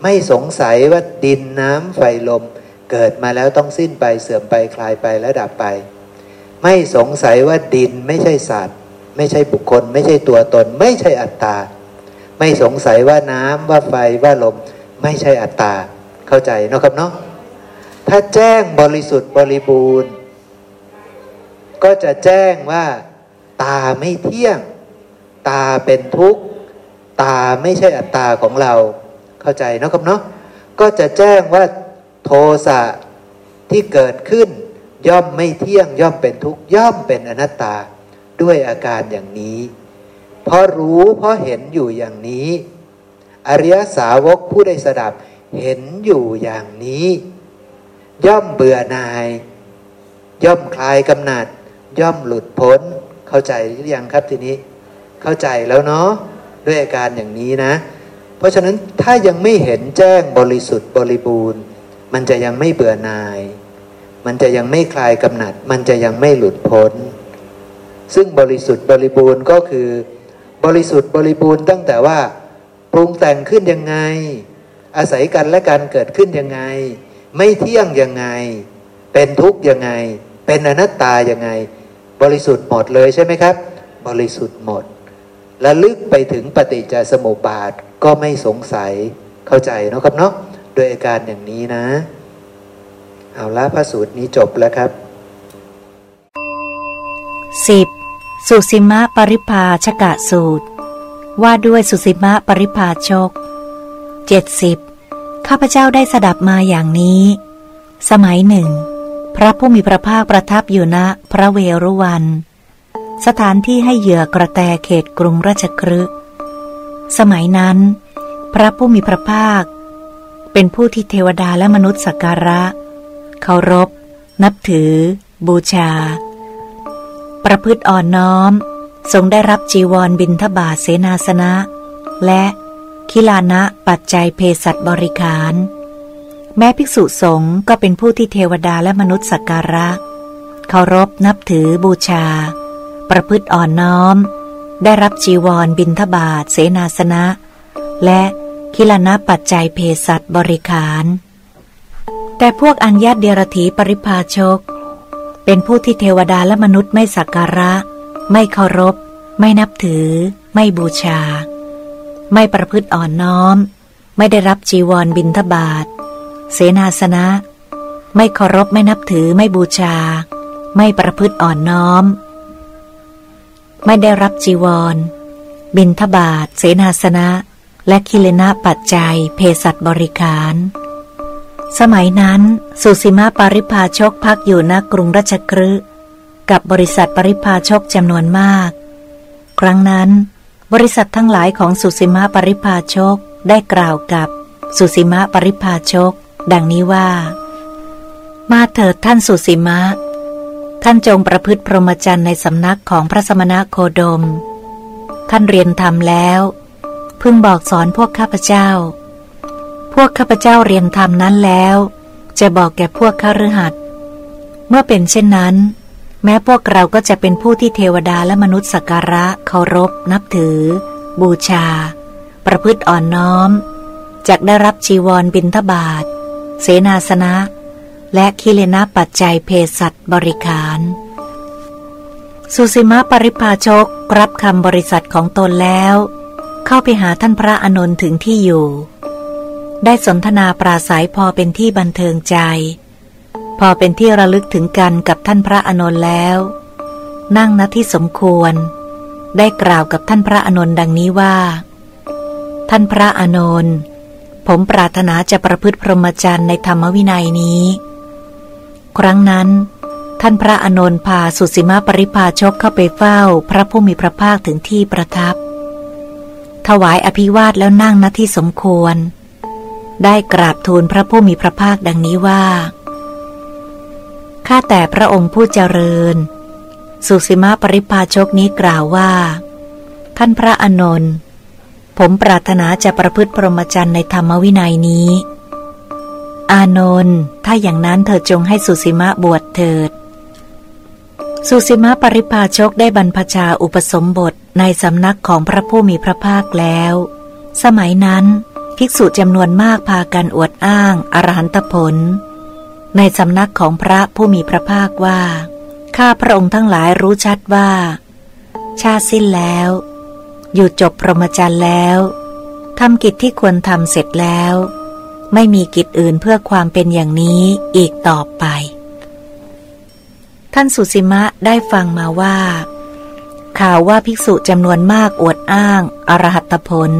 Speaker 2: ไม่สงสัยว่าดินน้ำไฟลม เกิดมาแล้วต้องสิ้นไปเสื่อมไปคลายไปและดับไป ไม่สงสัยว่าดินไม่ใช่สัตว์ ไม่ใช่บุคคล ไม่ใช่ตัวตน ไม่ใช่อัตตา ไม่สงสัยว่าน้ำว่าไฟว่าลม ไม่ใช่อัตตา เข้าใจนะครับเนาะถ้าแจ้งบริสุทธิ์บริบูรณ์ ก็จะแจ้งว่า ตาไม่เที่ยง ตาเป็นทุกข์ ตาไม่ใช่อัตตาของเรา เข้าใจนะครับเนาะก็จะแจ้งว่าโทสะที่เกิดขึ้น ย่อมไม่เที่ยงย่อมเป็นทุกข์ย่อมเป็นอนัตตาด้วยอาการอย่างนี้เพราะรู้เพราะเห็นอยู่อย่างนี้ อริยสาวกผู้ได้สดับเห็นอยู่อย่างนี้ ย่อมเบื่อหน่าย ย่อมคลายกำหนัด ย่อมหลุดพ้น เข้าใจหรือยังครับทีนี้ เข้าใจแล้วเนาะด้วยอาการอย่างนี้นะ เพราะฉะนั้นถ้ายังไม่เห็นแจ้งบริสุทธิ์บริบูรณ์ มันจะยังไม่เบื่อหน่าย มันจะยังไม่คลายกำหนัด มันจะยังไม่หลุดพ้น ซึ่งบริสุทธิ์บริบูรณ์ก็คือ บริสุทธิ์บริบูรณ์ตั้งแต่ว่าปรุงแต่งขึ้นยังไง อาศัยกันและการเกิดขึ้นยังไง ไม่เที่ยงยังไง เป็นทุกข์ยังไง เป็นอนัตตายังไง บริสุทธิ์หมดเลยใช่ไหมครับ บริสุทธิ์หมด และลึกไปถึงปฏิจจสมุปบาทก็ไม่สงสัยเข้าใจนะครับเนาะโดยอาการอย่างนี้นะ เอาละพระสูตรนี้จบแล้วครับ
Speaker 3: สิบสุสิมะปริภาชกะสูตร ว่าด้วยสุสิมะปริภาชกเจ็ดสิบข้าพเจ้าได้สดับมาอย่างนี้ สมัยหนึ่ง พระผู้มีพระภาคประทับอยู่ณพระเวรุวัน สถานที่ให้เหยื่อกระแตเขตกรุงราชครึสมัยนั้น พระผู้มีพระภาค เป็นผู้ที่เทวดาและมนุษย์สักการะ เคารพ นับถือ บูชา ประพฤติอ่อนน้อม ทรงได้รับจีวรบินทบาทเสนาสนะ และคิลานะปัจจัยเพสัตบริขาร แม้ภิกษุสงฆ์ก็เป็นผู้ที่เทวดาและมนุษย์สักการะ เคารพนับถือบูชา ประพฤติอ่อนน้อม ได้รับจีวรบินทบาทเสนาสนะ และคิลานะปัจจัยเพสัตบริขาร แต่พวกอัญญาเดียรถีปริพาชก เป็นผู้ที่เทวดาและมนุษย์ไม่สักการะ ไม่เคารพ ไม่นับถือ ไม่บูชา ไม่ประพฤติอ่อนน้อม ไม่ได้รับจีวรบินทบาท เสนาสนะ ไม่เคารพไม่นับถือไม่บูชา ไม่ประพฤติอ่อนน้อม ไม่ได้รับจีวร บินทบาทเสนาสนะ และคิเลนะปัจจัยเพสัตบริการ สมัยนั้นสุสีมาปริพาชกพักอยู่ณกรุงราชกฤห์กับบริษัทปริพาชกจำนวนมาก ครั้งนั้นบริษัททั้งหลายของสุสิมะปริพาชกได้กล่าวกับสุสิมะปริพาชก ดังนี้ว่า มาเถิดท่านสุสิมะ ท่านจงประพฤติพรหมจรรย์ในสำนักของพระสมณะโคดม ท่านเรียนธรรมแล้ว พึงบอกสอนพวกข้าพเจ้า พวกข้าพเจ้าเรียนธรรมนั้นแล้ว จะบอกแก่พวกข้ารือหัดเมื่อเป็นเช่นนั้น แม้พวกเราก็จะเป็นผู้ที่เทวดาและมนุษย์สักการะเคารพ นับถือ บูชา ประพฤติอ่อนน้อมจากได้รับจีวรบินทบาท เสนาสนะ และคิเลนะปัจจัยเพสัตบริขาร สุสิมะปริพาชกรับคำบริษัทของตนแล้ว เข้าไปหาท่านพระอนนท์ถึงที่อยู่ ได้สนทนาปราศัยพอเป็นที่บันเทิงใจ พอเป็นที่ระลึกถึงกันกับท่านพระอนนท์แล้ว นั่งณที่สมควร ได้กล่าวกับท่านพระอนนท์ดังนี้ว่า ท่านพระอนนท์ ผมปรารถนาจะประพฤติพรหมจรรย์ในธรรมวินัยนี้ ครั้งนั้น ท่านพระอนนท์พาสุสีมาปริพาชกเข้าไปเฝ้าพระผู้มีพระภาคถึงที่ประทับ ถวายอภิวาทแล้วนั่งณที่สมควร ได้กราบทูลพระผู้มีพระภาคดังนี้ว่า ข้าแต่พระองค์ผู้เจริญ สุสีมาปริพาชกนี้กล่าวว่า ท่านพระอนนท์ ผมปรารถนาจะประพฤติพรหมจรรย์ในธรรมวินัยนี้ อานนท์ถ้าอย่างนั้นเธอจงให้สุสีมาบวชเถิด สุสีมาปริพาชกได้บรรพชาอุปสมบทในสำนักของพระผู้มีพระภาคแล้ว สมัยนั้น ภิกษุจำนวนมากพากันอวดอ้างอรหันตผล ในสำนักของพระผู้มีพระภาคว่า ข้าพระองค์ทั้งหลายรู้ชัดว่า ชาสิ้นแล้ว อยู่จบพรหมจรรย์แล้วทำกิจที่ควรทำเสร็จแล้ว ไม่มีกิจอื่นเพื่อความเป็นอย่างนี้อีกต่อไป ท่านสุสิมะได้ฟังมาว่า ข่าวว่าภิกษุจำนวนมากอวดอ้าง อรหัตผล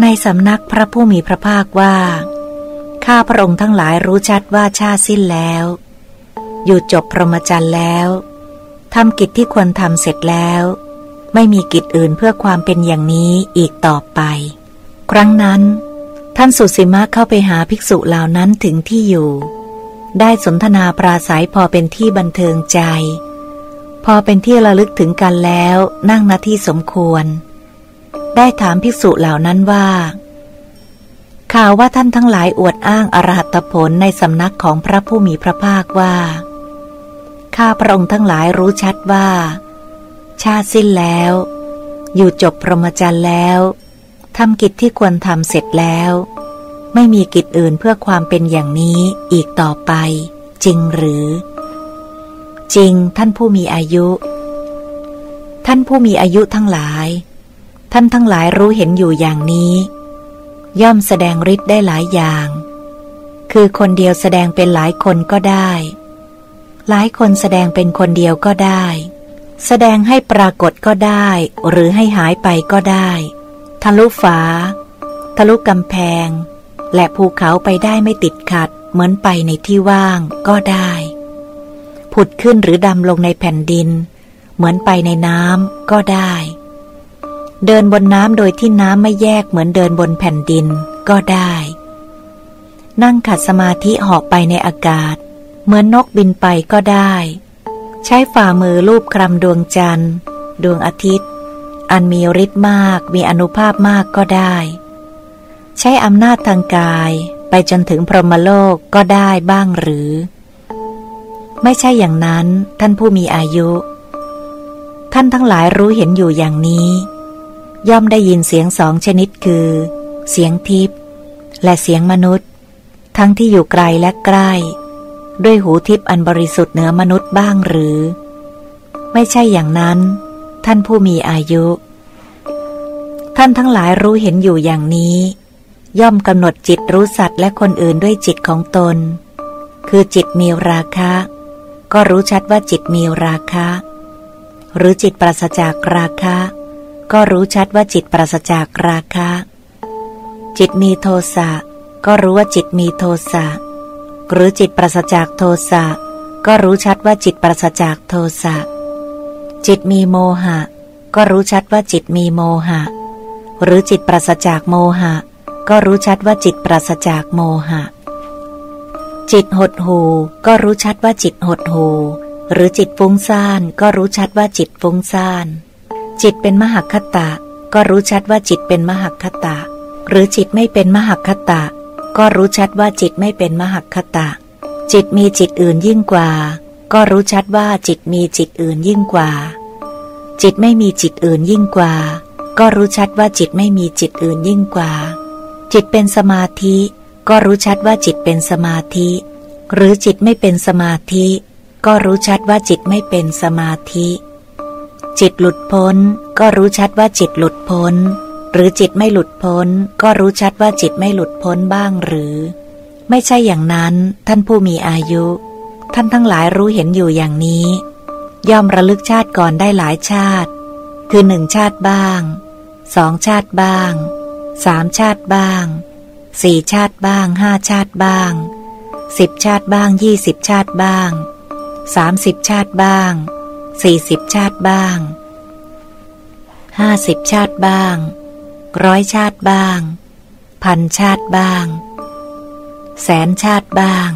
Speaker 3: ในสำนักพระผู้มีพระภาคว่า ข้าพระองค์ทั้งหลายรู้ชัดว่าชาสิ้นแล้ว อยู่จบพรหมจรรย์แล้วทำกิจที่ควรทำเสร็จแล้ว ไม่มีกิจอื่นเพื่อความเป็นอย่างนี้อีกต่อไป ครั้งนั้น ท่านสุสิมะเข้าไปหาภิกษุเหล่านั้นถึงที่อยู่ ได้สนทนาปราศัยพอเป็นที่บันเทิงใจ พอเป็นที่ระลึกถึงกันแล้วนั่งณที่สมควร ได้ถามภิกษุเหล่านั้นว่า ข่าวว่าท่านทั้งหลายอวดอ้างอรหัตผลในสำนักของพระผู้มีพระภาคว่าข้าพระองค์ทั้งหลายรู้ชัดว่า ชาติสิ้นแล้ว อยู่จบพรหมจรรย์แล้วทำกิจที่ควรทำเสร็จแล้ว ไม่มีกิจอื่นเพื่อความเป็นอย่างนี้อีกต่อไป จริงหรือ จริงท่านผู้มีอายุ ท่านผู้มีอายุทั้งหลาย ท่านทั้งหลายรู้เห็นอยู่อย่างนี้ ย่อมแสดงฤทธิ์ได้หลายอย่าง คือคนเดียวแสดงเป็นหลายคนก็ได้ หลายคนแสดงเป็นคนเดียวก็ได้ แสดงให้ปรากฏก็ได้ หรือให้หายไปก็ได้ ทะลุฝาทะลุกำแพง และภูเขาไปได้ไม่ติดขัด เหมือนไปในที่ว่างก็ได้ ผุดขึ้นหรือดำลงในแผ่นดิน เหมือนไปในน้ำก็ได้ เดินบนน้ำโดยที่น้ำไม่แยกเหมือนเดินบนแผ่นดินก็ได้ นั่งขัดสมาธิหาะไปในอากาศ เหมือนนกบินไปก็ได้ ใช้ฝ่ามือลูบคลำดวงจันทร์ ดวงอาทิตย์ อันมีฤทธิ์มากมีอนุภาพมากก็ได้ ใช้อำนาจทางกายไปจนถึงพรหมโลกก็ได้บ้างหรือ ไม่ใช่อย่างนั้นท่านผู้มีอายุ ท่านทั้งหลายรู้เห็นอยู่อย่างนี้ ย่อมได้ยินเสียงสองชนิดคือ เสียงทิพย์และเสียงมนุษย์ ทั้งที่อยู่ไกลและใกล้ ด้วยหูทิพย์อันบริสุทธิ์เหนือมนุษย์บ้างหรือ ไม่ใช่อย่างนั้น ท่านผู้มีอายุ ท่านทั้งหลายรู้เห็นอยู่อย่างนี้ ย่อมกำหนดจิตรู้สัตว์และคนอื่นด้วยจิตของตน คือจิตมีราคะ ก็รู้ชัดว่าจิตมีราคะ หรือจิตปราศจากราคะ ก็รู้ชัดว่าจิตปราศจากราคะ จิตมีโทสะก็รู้ว่าจิตมีโทสะ หรือจิตปราศจากโทสะก็รู้ชัดว่าจิตปราศจากโทสะจิตมีโมหะ ก็รู้ชัดว่าจิตมีโมหะ หรือจิตปราศจากโมหะ ก็รู้ชัดว่าจิตปราศจากโมหะ จิตหดหูก็รู้ชัดว่าจิตหดหูหรือจิตฟุ้งซ่านก็รู้ชัดว่าจิตฟุ้งซ่าน จิตเป็นมหคตะ ก็รู้ชัดว่าจิตเป็นมหคตะ หรือจิตไม่เป็นมหคตะ ก็รู้ชัดว่าจิตไม่เป็นมหคตะ จิตมีจิตอื่นยิ่งกว่า ก็รู้ชัดว่าจิตมีจิตอื่นยิ่งกว่า จิตไม่มีจิตอื่นยิ่งกว่า ก็รู้ชัดว่าจิตไม่มีจิตอื่นยิ่งกว่า จิตเป็นสมาธิ ก็รู้ชัดว่าจิตเป็นสมาธิ หรือจิตไม่เป็นสมาธิ ก็รู้ชัดว่าจิตไม่เป็นสมาธิ จิตหลุดพ้น ก็รู้ชัดว่าจิตหลุดพ้น หรือจิตไม่หลุดพ้น ก็รู้ชัดว่าจิตไม่หลุดพ้นบ้างหรือ ไม่ใช่อย่างนั้นท่านผู้มีอายุ ท่านทั้งหลายรู้เห็นอยู่อย่างนี้ ย่อมระลึกชาติก่อนได้หลายชาติ คือหนึ่งชาติบ้างสองชาติบ้างสามชาติบ้างสี่ชาติบ้างห้าชาติบ้างสิบชาติบ้างยี่สิบชาติบ้างสามสิบชาติบ้างสี่สิบชาติบ้างห้าสิบชาติบ้าง ร้อยชาติบ้าง พันชาติบ้าง แสนชาติบ้าง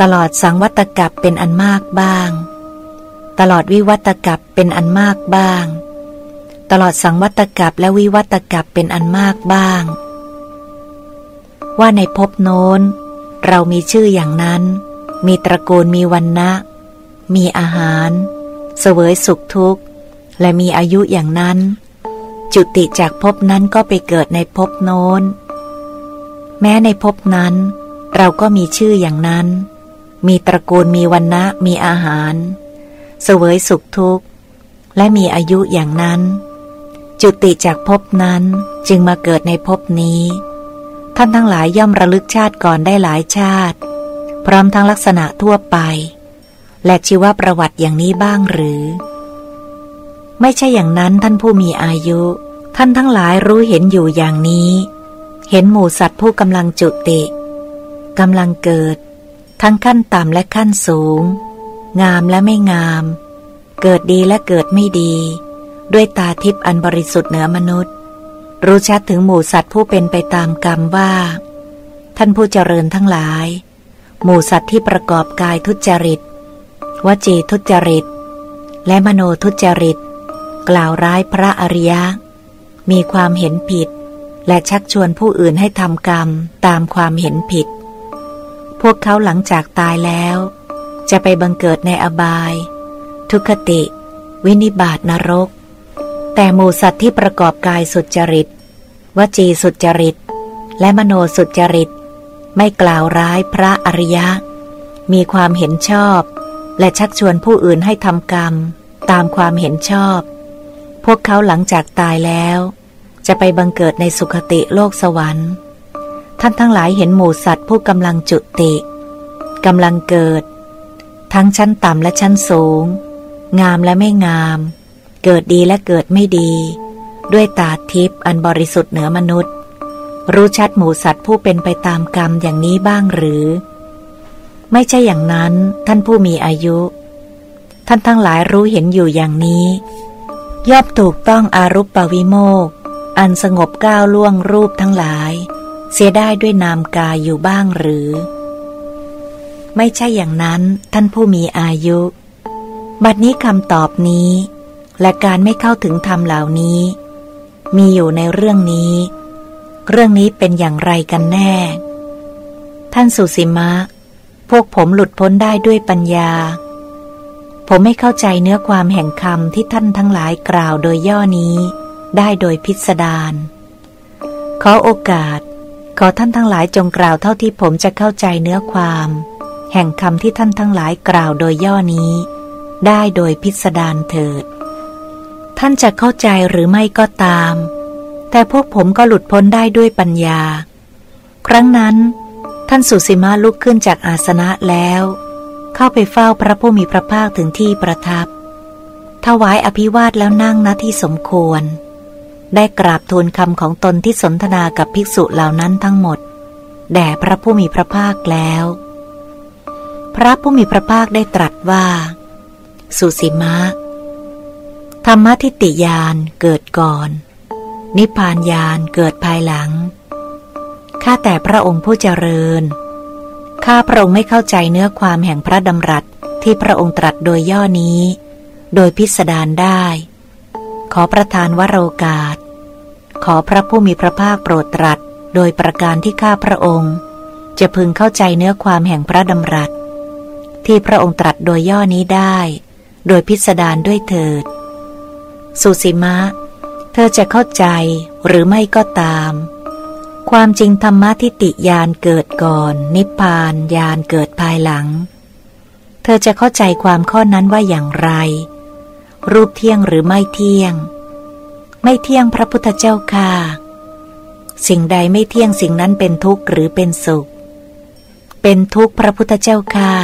Speaker 3: ตลอดสังวัตกับเป็นอันมากบ้าง ตลอดวิวัตกับเป็นอันมากบ้าง ตลอดสังวัตกับและวิวัตกับเป็นอันมากบ้าง ว่าในภพโน้น เรามีชื่ออย่างนั้น มีตระกูลมีวันนะมีอาหาร เสวยสุขทุกข์ และมีอายุอย่างนั้น จุติจากภพนั้นก็ไปเกิดในภพโน้น แม้ในภพนั้น เราก็มีชื่ออย่างนั้น มีตระกูลมีวันนะมีอาหาร เสวยสุขทุกข์ และมีอายุอย่างนั้น จุติจากภพนั้นจึงมาเกิดในภพนี้ ท่านทั้งหลายย่อมระลึกชาติก่อนได้หลายชาติ พร้อมทั้งลักษณะทั่วไป และชีวประวัติอย่างนี้บ้างหรือ ไม่ใช่อย่างนั้นท่านผู้มีอายุ ท่านทั้งหลายรู้เห็นอยู่อย่างนี้ เห็นหมู่สัตว์ผู้กำลังจุติกำลังเกิด ทั้งขั้นต่ำและขั้นสูง งามและไม่งาม เกิดดีและเกิดไม่ดี ด้วยตาทิพย์อันบริสุทธิ์เหนือมนุษย์ รู้ชัดถึงหมู่สัตว์ผู้เป็นไปตามกรรมว่า ท่านผู้เจริญทั้งหลาย หมู่สัตว์ที่ประกอบกายทุจริต วจีทุจริต และมโนทุจริต กล่าวร้ายพระอริยะ มีความเห็นผิด และชักชวนผู้อื่นให้ทำกรรมตามความเห็นผิด พวกเขาหลังจากตายแล้ว จะไปบังเกิดในอบาย ทุคติ วินิบาตนรก แต่หมู่สัตว์ที่ประกอบกายสุจริต วจีสุจริต และมโนสุจริต ไม่กล่าวร้ายพระอริยะ มีความเห็นชอบและชักชวนผู้อื่นให้ทำกรรม ตามความเห็นชอบ พวกเขาหลังจากตายแล้ว จะไปบังเกิดในสุคติโลกสวรรค์ ท่านทั้งหลายเห็นหมู่สัตว์ผู้กำลังจุติกำลังเกิด ทั้งชั้นต่ำและชั้นสูง งามและไม่งาม เกิดดีและเกิดไม่ดี ด้วยตาทิพย์อันบริสุทธิ์เหนือมนุษย์ รู้ชัดหมูสัตว์ผู้เป็นไปตามกรรมอย่างนี้บ้างหรือ ไม่ใช่อย่างนั้นท่านผู้มีอายุ ท่านทั้งหลายรู้เห็นอยู่อย่างนี้ ย่อมถูกต้องอารุปปวิโมก อันสงบก้าวล่วงรูปทั้งหลาย เสียได้ด้วยนามกายอยู่บ้างหรือ ไม่ใช่อย่างนั้นท่านผู้มีอายุ บัดนี้คำตอบนี้ และการไม่เข้าถึงธรรมเหล่านี้ มีอยู่ในเรื่องนี้ เรื่องนี้เป็นอย่างไรกันแน่ ท่านสุสิมะ พวกผมหลุดพ้นได้ด้วยปัญญา ผมไม่เข้าใจเนื้อความแห่งคำที่ท่านทั้งหลายกล่าวโดยย่อนี้ ได้โดยพิสดารขอโอกาส ขอท่านทั้งหลายจงกล่าวเท่าที่ผมจะเข้าใจเนื้อความ แห่งคำที่ท่านทั้งหลายกล่าวโดยย่อนี้ ได้โดยพิสดารเถิด ท่านจะเข้าใจหรือไม่ก็ตาม แต่พวกผมก็หลุดพ้นได้ด้วยปัญญา ครั้งนั้น ท่านสุสีมาลุกขึ้นจากอาสนะแล้ว เข้าไปเฝ้าพระผู้มีพระภาคถึงที่ประทับ ถวายอภิวาทแล้วนั่งณที่สมควร ได้กราบทูลคำของตนที่สนทนากับภิกษุเหล่านั้นทั้งหมด แด่พระผู้มีพระภาคแล้ว พระผู้มีพระภาคได้ตรัสว่า สุสีมะ ธรรมทิติยานเกิดก่อน นิพพานยานเกิดภายหลัง ข้าแต่พระองค์ผู้เจริญ ข้าพระองค์ไม่เข้าใจเนื้อความแห่งพระดำรัสที่พระองค์ตรัสโดยย่อนี้ โดยพิสดารได้ ขอประทานวโรกาส ขอพระผู้มีพระภาคโปรดตรัส โดยประการที่ข้าพระองค์ จะพึงเข้าใจเนื้อความแห่งพระดำรัส ที่พระองค์ตรัสโดยย่อนี้ได้ โดยพิสดารด้วยเถิด สุสิมะ เธอจะเข้าใจหรือไม่ก็ตาม ความจริงธรรมะทิติยานเกิดก่อน นิพพานยานเกิดภายหลัง เธอจะเข้าใจความข้อนั้นว่าอย่างไร รูปเที่ยงหรือไม่เที่ยง ไม่เที่ยงพระพุทธเจ้าค่ะสิ่งใดไม่เที่ยงสิ่งนั้นเป็นทุกข์หรือเป็นสุข เป็นทุกข์พระพุทธเจ้าค่ะ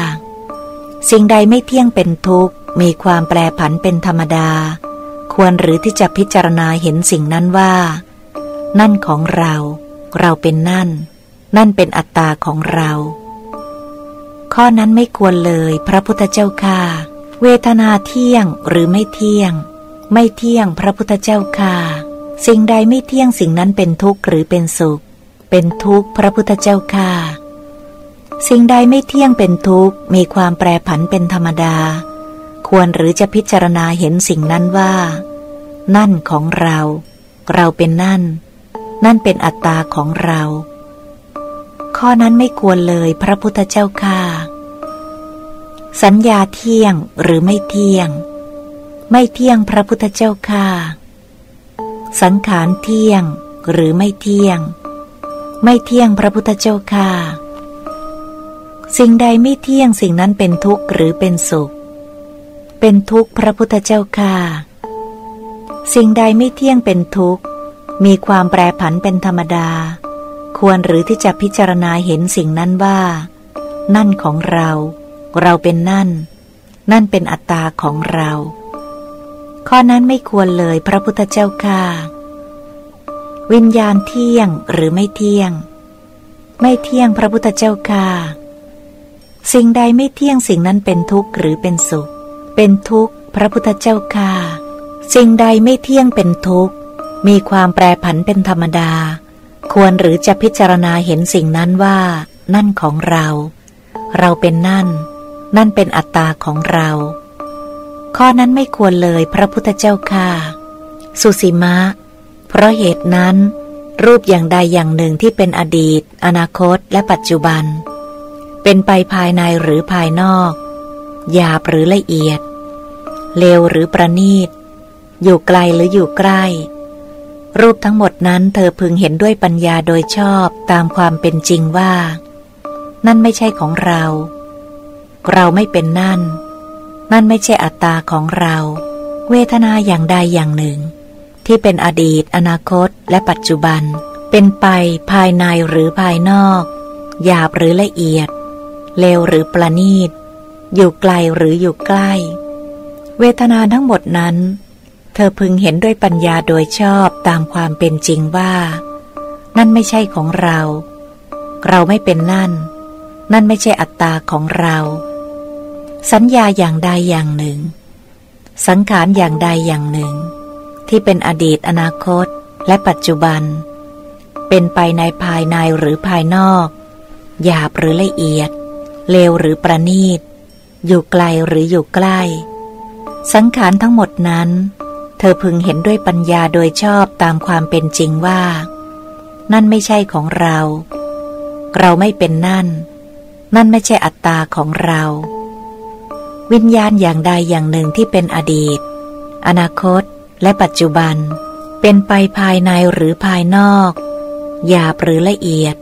Speaker 3: สิ่งใดไม่เที่ยงเป็นทุกข์มีความแปรผันเป็นธรรมดา ควรหรือที่จะพิจารณาเห็นสิ่งนั้นว่า นั่นของเรา เราเป็นนั่น นั่นเป็นอัตตาของเรา ข้อนั้นไม่ควรเลยพระพุทธเจ้าค่ะ เวทนาเที่ยงหรือไม่เที่ยง ไม่เที่ยงพระพุทธเจ้าค่ะสิ่งใดไม่เที่ยงสิ่งนั้นเป็นทุกข์หรือเป็นสุข เป็นทุกข์พระพุทธเจ้าค่ะ สิ่งใดไม่เที่ยงเป็นทุกข์มีความแปรผันเป็นธรรมดา ควรหรือจะพิจารณาเห็นสิ่งนั้นว่า นั่นของเรา เราเป็นนั่น นั่นเป็นอัตตาของเรา ข้อนั้นไม่ควรเลยพระพุทธเจ้าค่ะสัญญาเที่ยงหรือไม่เที่ยง ไม่เที่ยงพระพุทธเจ้าค่ะสังขารเที่ยงหรือไม่เที่ยง ไม่เที่ยงพระพุทธเจ้าค่ะสิ่งใดไม่เที่ยงสิ่งนั้นเป็นทุกข์หรือเป็นสุข เป็นทุกข์พระพุทธเจ้าค่ะสิ่งใดไม่เที่ยงเป็นทุกข์ มีความแปรผันเป็นธรรมดา ควรหรือที่จะพิจารณาเห็นสิ่งนั้นว่า นั่นของเรา เราเป็นนั่น นั่นเป็นอัตตาของเรา ข้อนั้นไม่ควรเลยพระพุทธเจ้าค่ะวิญญาณเที่ยงหรือไม่เที่ยง ไม่เที่ยงพระพุทธเจ้าค่ะสิ่งใดไม่เที่ยงสิ่งนั้นเป็นทุกข์หรือเป็นสุข เป็นทุกข์ พระพุทธเจ้าค่ะสิ่งใดไม่เที่ยงเป็นทุกข์ มีความแปรผันเป็นธรรมดา ควรหรือจะพิจารณาเห็นสิ่งนั้นว่า นั่นของเรา เราเป็นนั่น นั่นเป็นอัตตาของเรา ข้อนั้นไม่ควรเลยพระพุทธเจ้าค่ะ สุสีมะ เพราะเหตุนั้น รูปอย่างใดอย่างหนึ่งที่เป็นอดีต อนาคต และปัจจุบัน เป็นไปภายในหรือภายนอกหยาบหรือละเอียด เลวหรือประณีต อยู่ไกลหรืออยู่ใกล้ รูปทั้งหมดนั้นเธอพึงเห็นด้วยปัญญาโดยชอบตามความเป็นจริงว่า นั่นไม่ใช่ของเรา เราไม่เป็นนั่น นั่นไม่ใช่อัตตาของเรา เวทนาอย่างใดอย่างหนึ่ง ที่เป็นอดีต อนาคต และปัจจุบัน เป็นไปภายในหรือภายนอกหยาบหรือละเอียด เลวหรือประณีต อยู่ไกลหรืออยู่ใกล้ เวทนาทั้งหมดนั้น เธอพึงเห็นด้วยปัญญาโดยชอบตามความเป็นจริงว่า นั่นไม่ใช่ของเรา เราไม่เป็นนั่น นั่นไม่ใช่อัตตาของเรา สัญญาอย่างใดอย่างหนึ่ง สังขารอย่างใดอย่างหนึ่ง ที่เป็นอดีตอนาคตและปัจจุบัน เป็นไปในภายในหรือภายนอก หยาบหรือละเอียด เลวหรือประณีต อยู่ไกลหรืออยู่ใกล้ สังขารทั้งหมดนั้น ธอพึงเห็นด้วยปัญญาโดยชอบตามความเป็นจริงว่า นั่นไม่ใช่ของเรา เราไม่เป็นนั่น นั่นไม่ใช่อัตตาของเรา วิญญาณอย่างใดอย่างหนึ่งที่เป็นอดีต อนาคตและปัจจุบัน เป็นไปภายในหรือภายนอกหยาบหรือละเอียด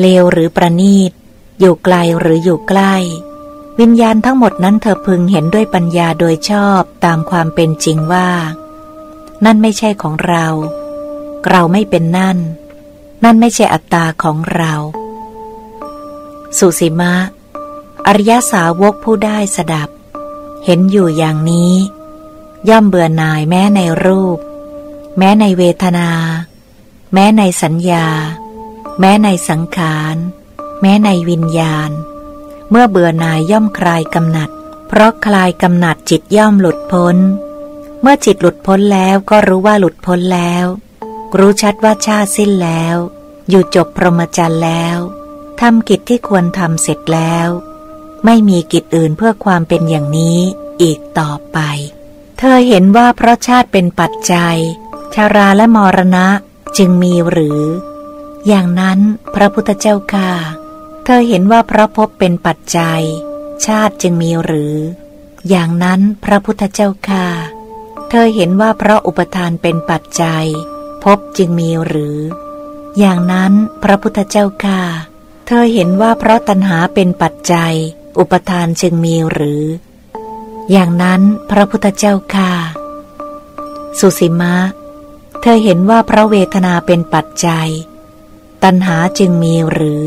Speaker 3: เลวหรือประณีต อยู่ไกลหรืออยู่ใกล้ วิญญาณทั้งหมดนั้นเธอพึงเห็นด้วยปัญญาโดยชอบตามความเป็นจริงว่า นั่นไม่ใช่ของเรา เราไม่เป็นนั่น นั่นไม่ใช่อัตตาของเรา สุสีมะ อริยสาวกผู้ได้สดับ เห็นอยู่อย่างนี้ ย่อมเบื่อหน่ายแม้ในรูป แม้ในเวทนา แม้ในสัญญา แม้ในสังขาร แม้ในวิญญาณ เมื่อเบื่อหน่ายย่อมคลายกำหนัด เพราะคลายกำหนัดจิตย่อมหลุดพ้น มื่อจิตหลุดพ้นแล้วก็รู้ว่าหลุดพ้นแล้ว รู้ชัดว่าชาสิ้นแล้ว อยู่จบพรหมจรรย์แล้วทำกิจที่ควรทำเสร็จแล้ว ไม่มีกิจอื่นเพื่อความเป็นอย่างนี้อีกต่อไป เธอเห็นว่าเพราะชาติเป็นปัจจัย ชาราและมรณะจึงมีหรือ อย่างนั้นพระพุทธเจ้าค่ะเธอเห็นว่าเพราะพบเป็นปัจจัย ชาติจึงมีหรือ อย่างนั้นพระพุทธเจ้าค่ะ เธอเห็นว่าเพราะอุปทานเป็นปัจจัย พบจึงมีหรือ อย่างนั้นพระพุทธเจ้าค่ะเธอเห็นว่าเพราะตัณหาเป็นปัจจัย อุปทานจึงมีหรือ อย่างนั้นพระพุทธเจ้าค่ะสุสิมะ เธอเห็นว่าเพราะเวทนาเป็นปัจจัย ตัณหาจึงมีหรือ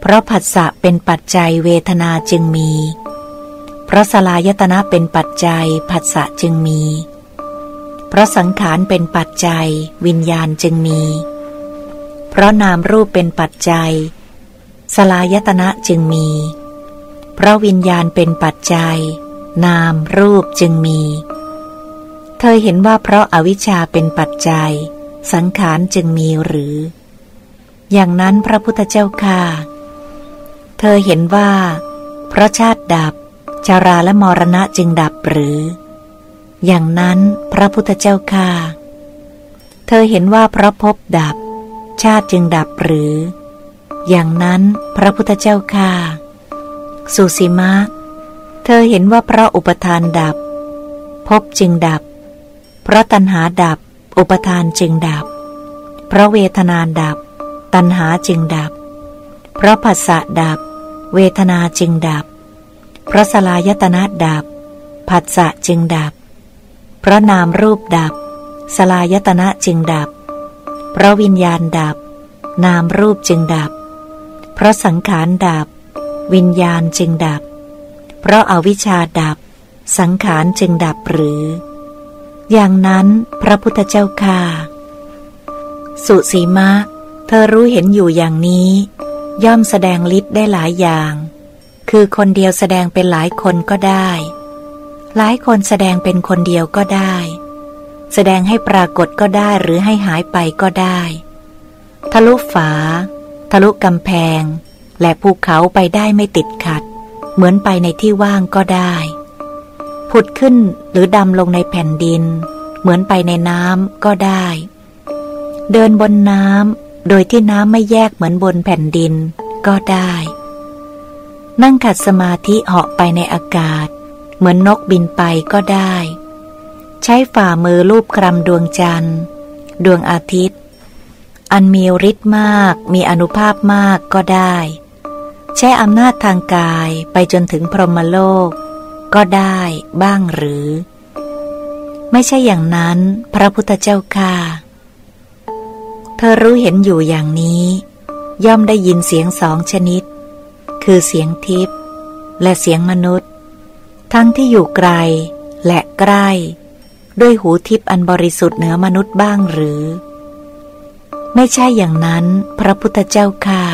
Speaker 3: เพราะผัสสะเป็นปัจจัยเวทนาจึงมี พราะสลายตนะเป็นปัจจัยผัสสะจึงมี เพราะสังขารเป็นปัจจัย วิญญาณจึงมี เพราะนามรูปเป็นปัจจัย สลายตนะจึงมี เพราะวิญญาณเป็นปัจจัย นามรูปจึงมี เธอเห็นว่าเพราะอาวิชชาเป็นปัจจัย สังขารจึงมีหรือ อย่างนั้นพระพุทธเจ้าค่ะ เธอเห็นว่า เพราะชาติดับ ชาราและมรณะจึงดับหรือ อย่างนั้นพระพุทธเจ้าค่ะเธอเห็นว่าเพราะพบดับ ชาติจึงดับหรือ อย่างนั้นพระพุทธเจ้าค่ะสุสีมะเธอเห็นว่าเพราะอุปทานดับ พบจึงดับ เพราะตัณหาดับ อุปทานจึงดับ เพราะเวทนาดับ ตัณหาจึงดับ เพราะผัสสะดับ เวทนาจึงดับ พราะสลายตนะดับ ผัสสะจึงดับเพราะนามรูปดับ สลายตนะจึงดับเพราะวิญญาณดับ นามรูปจึงดับเพราะสังขารดับ วิญญาณจึงดับ เพราะอาวิชชาดับ สังขารจึงดับหรือ อย่างนั้นพระพุทธเจ้าค่าสุสีมะ เธอรู้เห็นอยู่อย่างนี้ ย่อมแสดงฤทธิ์ได้หลายอย่าง คือคนเดียวแสดงเป็นหลายคนก็ได้ หลายคนแสดงเป็นคนเดียวก็ได้ แสดงให้ปรากฏก็ได้หรือให้หายไปก็ได้ ทะลุฝา ทะลุกำแพง และภูเขาไปได้ไม่ติดขัด เหมือนไปในที่ว่างก็ได้ ผุดขึ้นหรือดำลงในแผ่นดิน เหมือนไปในน้ำก็ได้ เดินบนน้ำโดยที่น้ำไม่แยกเหมือนบนแผ่นดินก็ได้ นั่งขัดสมาธิเหาะไปในอากาศ เหมือนนกบินไปก็ได้ ใช้ฝ่ามือลูบคลำดวงจันทร์ ดวงอาทิตย์ อันมีฤทธิ์มาก มีอนุภาพมากก็ได้ ใช้อำนาจทางกายไปจนถึงพรหมโลก ก็ได้บ้างหรือ ไม่ใช่อย่างนั้นพระพุทธเจ้าค่ะ เธอรู้เห็นอยู่อย่างนี้ ย่อมได้ยินเสียงสองชนิด คือเสียงทิพย์และเสียงมนุษย์ ทั้งที่อยู่ไกลและใกล้ ด้วยหูทิพย์อันบริสุทธิ์เหนือมนุษย์บ้างหรือ ไม่ใช่อย่างนั้นพระพุทธเจ้าค่ะ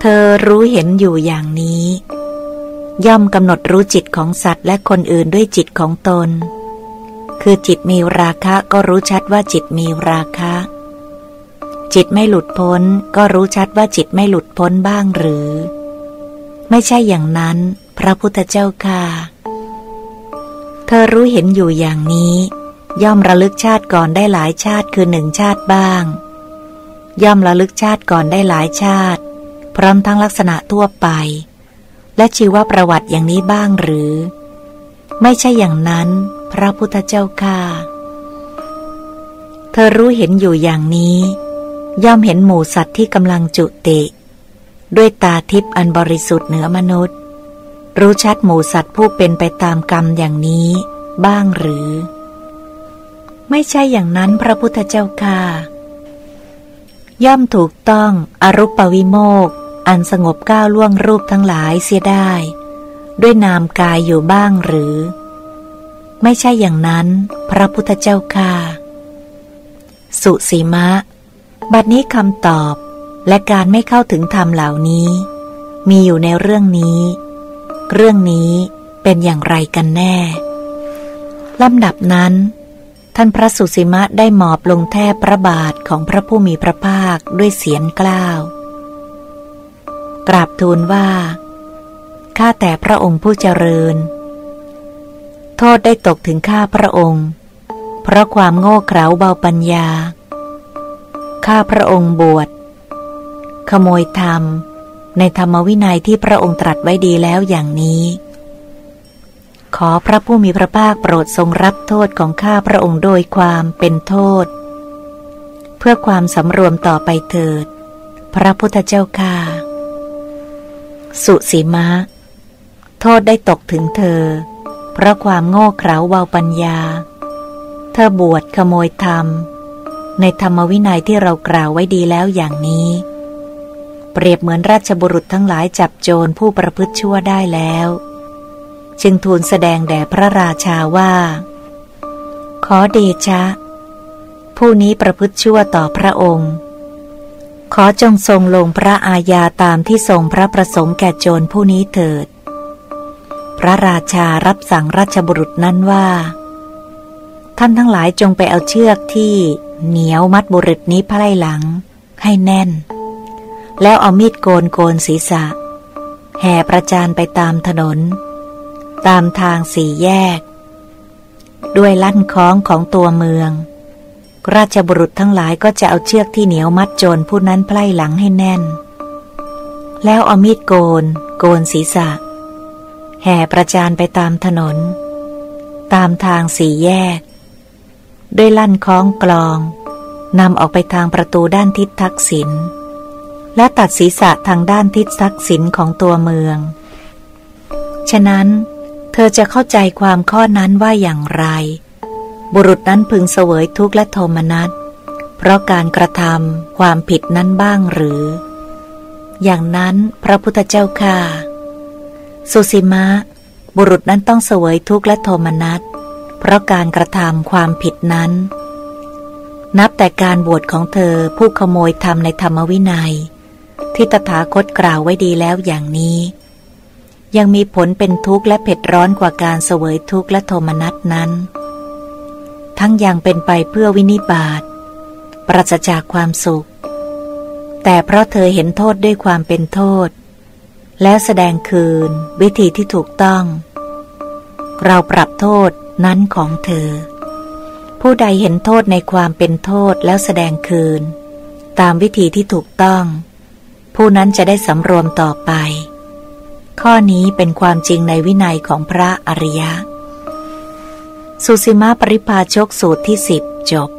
Speaker 3: เธอรู้เห็นอยู่อย่างนี้ ย่อมกำหนดรู้จิตของสัตว์และคนอื่นด้วยจิตของตน คือจิตมีราคะก็รู้ชัดว่าจิตมีราคะ จิตไม่หลุดพ้นก็รู้ชัดว่าจิตไม่หลุดพ้นบ้างหรือ ไม่ใช่อย่างนั้น พระพุทธเจ้าค่ะเธอรู้เห็นอยู่อย่างนี้ ย่อมระลึกชาติก่อนได้หลายชาติคือหนึ่งชาติบ้าง ย่อมระลึกชาติก่อนได้หลายชาติ พร้อมทั้งลักษณะทั่วไป และชีวประวัติอย่างนี้บ้างหรือ ไม่ใช่อย่างนั้น พระพุทธเจ้าค่ะเธอรู้เห็นอยู่อย่างนี้ ย่อมเห็นหมู่สัตว์ที่กำลังจุติ ด้วยตาทิพย์อันบริสุทธิ์เหนือมนุษย์ รู้ชัดหมู่สัตว์ผู้เป็นไปตามกรรมอย่างนี้ บ้างหรือ ไม่ใช่อย่างนั้นพระพุทธเจ้าค่ะย่อมถูกต้องอรุปวิโมกข์อันสงบก้าวล่วงรูปทั้งหลายเสียได้ ด้วยนามกายอยู่บ้างหรือ ไม่ใช่อย่างนั้น พระพุทธเจ้าค่ะ สุสีมะ บัดนี้คำตอบและการไม่เข้าถึงธรรมเหล่านี้ มีอยู่ในเรื่องนี้ เรื่องนี้เป็นอย่างไรกันแน่ ลำดับนั้น ท่านพระสุสีมะได้หมอบลงแทบพระบาทของพระผู้มีพระภาคด้วยเสียงกล้าว กราบทูลว่า ข้าแต่พระองค์ผู้เจริญ โทษได้ตกถึงข้าพระองค์ เพราะความโง่เขลาเบาปัญญา ข้าพระองค์บวช ขโมยธรรม ในธรรมวินัยที่พระองค์ตรัสไว้ดีแล้วอย่างนี้ ขอพระผู้มีพระภาคโปรดทรงรับโทษของข้าพระองค์โดยความเป็นโทษ เพื่อความสำรวมต่อไปเถิด พระพุทธเจ้าค่าสุสีมะ โทษได้ตกถึงเธอ เพราะความโง่เขลาเบาปัญญา เธอบวชขโมยธรรม ในธรรมวินัยที่เรากล่าวไว้ดีแล้วอย่างนี้ เปรียบเหมือนราชบุรุษทั้งหลายจับโจรผู้ประพฤติชั่วได้แล้ว จึงทูลแสดงแด่พระราชาว่า ขอเดชะ ผู้นี้ประพฤติชั่วต่อพระองค์ ขอจงทรงลงพระอาญาตามที่ทรงพระประสงค์แก่โจรผู้นี้เถิด พระราชารับสั่งราชบุรุษนั้นว่า ท่านทั้งหลายจงไปเอาเชือกที่ เหนียวมัดบุรุษนี้พลายหลัง ให้แน่น แล้วเอามีดโกนโกนศีรษะ แห่ประจานไปตามถนน ตามทางสี่แยก ด้วยลั่นคล้องของตัวเมือง ราชบุรุษทั้งหลายก็จะเอาเชือกที่เหนียวมัดโจรผู้นั้นไพล่หลังให้แน่น แล้วเอามีดโกน โกนศีรษะ แห่ประจานไปตามถนน ตามทางสี่แยก ด้วยลั่นคล้องกลองนำออกไปทางประตูด้านทิศทักษิณและตัดศีรษะทางด้านทิศทักษิณของตัวเมือง ฉะนั้น เธอจะเข้าใจความข้อนั้นว่าอย่างไร บุรุษนั้นพึงเสวยทุกข์และโทมนัส เพราะการกระทำความผิดนั้นบ้างหรือ อย่างนั้นพระพุทธเจ้าค่ะ สุสิมะ บุรุษนั้นต้องเสวยทุกข์และโทมนัส เพราะการกระทำความผิดนั้น นับแต่การบวชของเธอผู้ขโมยทำในธรรมวินัย ที่ตถาคตกล่าวไว้ดีแล้วอย่างนี้ ยังมีผลเป็นทุกข์และเผ็ดร้อนกว่าการเสวยทุกข์และโทมนัสนั้น ทั้งยังเป็นไปเพื่อวินิบาตปราศจากความสุข แต่เพราะเธอเห็นโทษด้วยความเป็นโทษ แล้วแสดงคืน วิธีที่ถูกต้อง เราปรับโทษ นั้นของเธอ ผู้ใดเห็นโทษในความเป็นโทษแล้วแสดงคืน ตามวิธีที่ถูกต้อง ผู้นั้นจะได้สำรวมต่อไป ข้อนี้เป็นความจริงในวินัยของพระอริยะ สุสิมาปริพาชกสูตรที่สิบจบ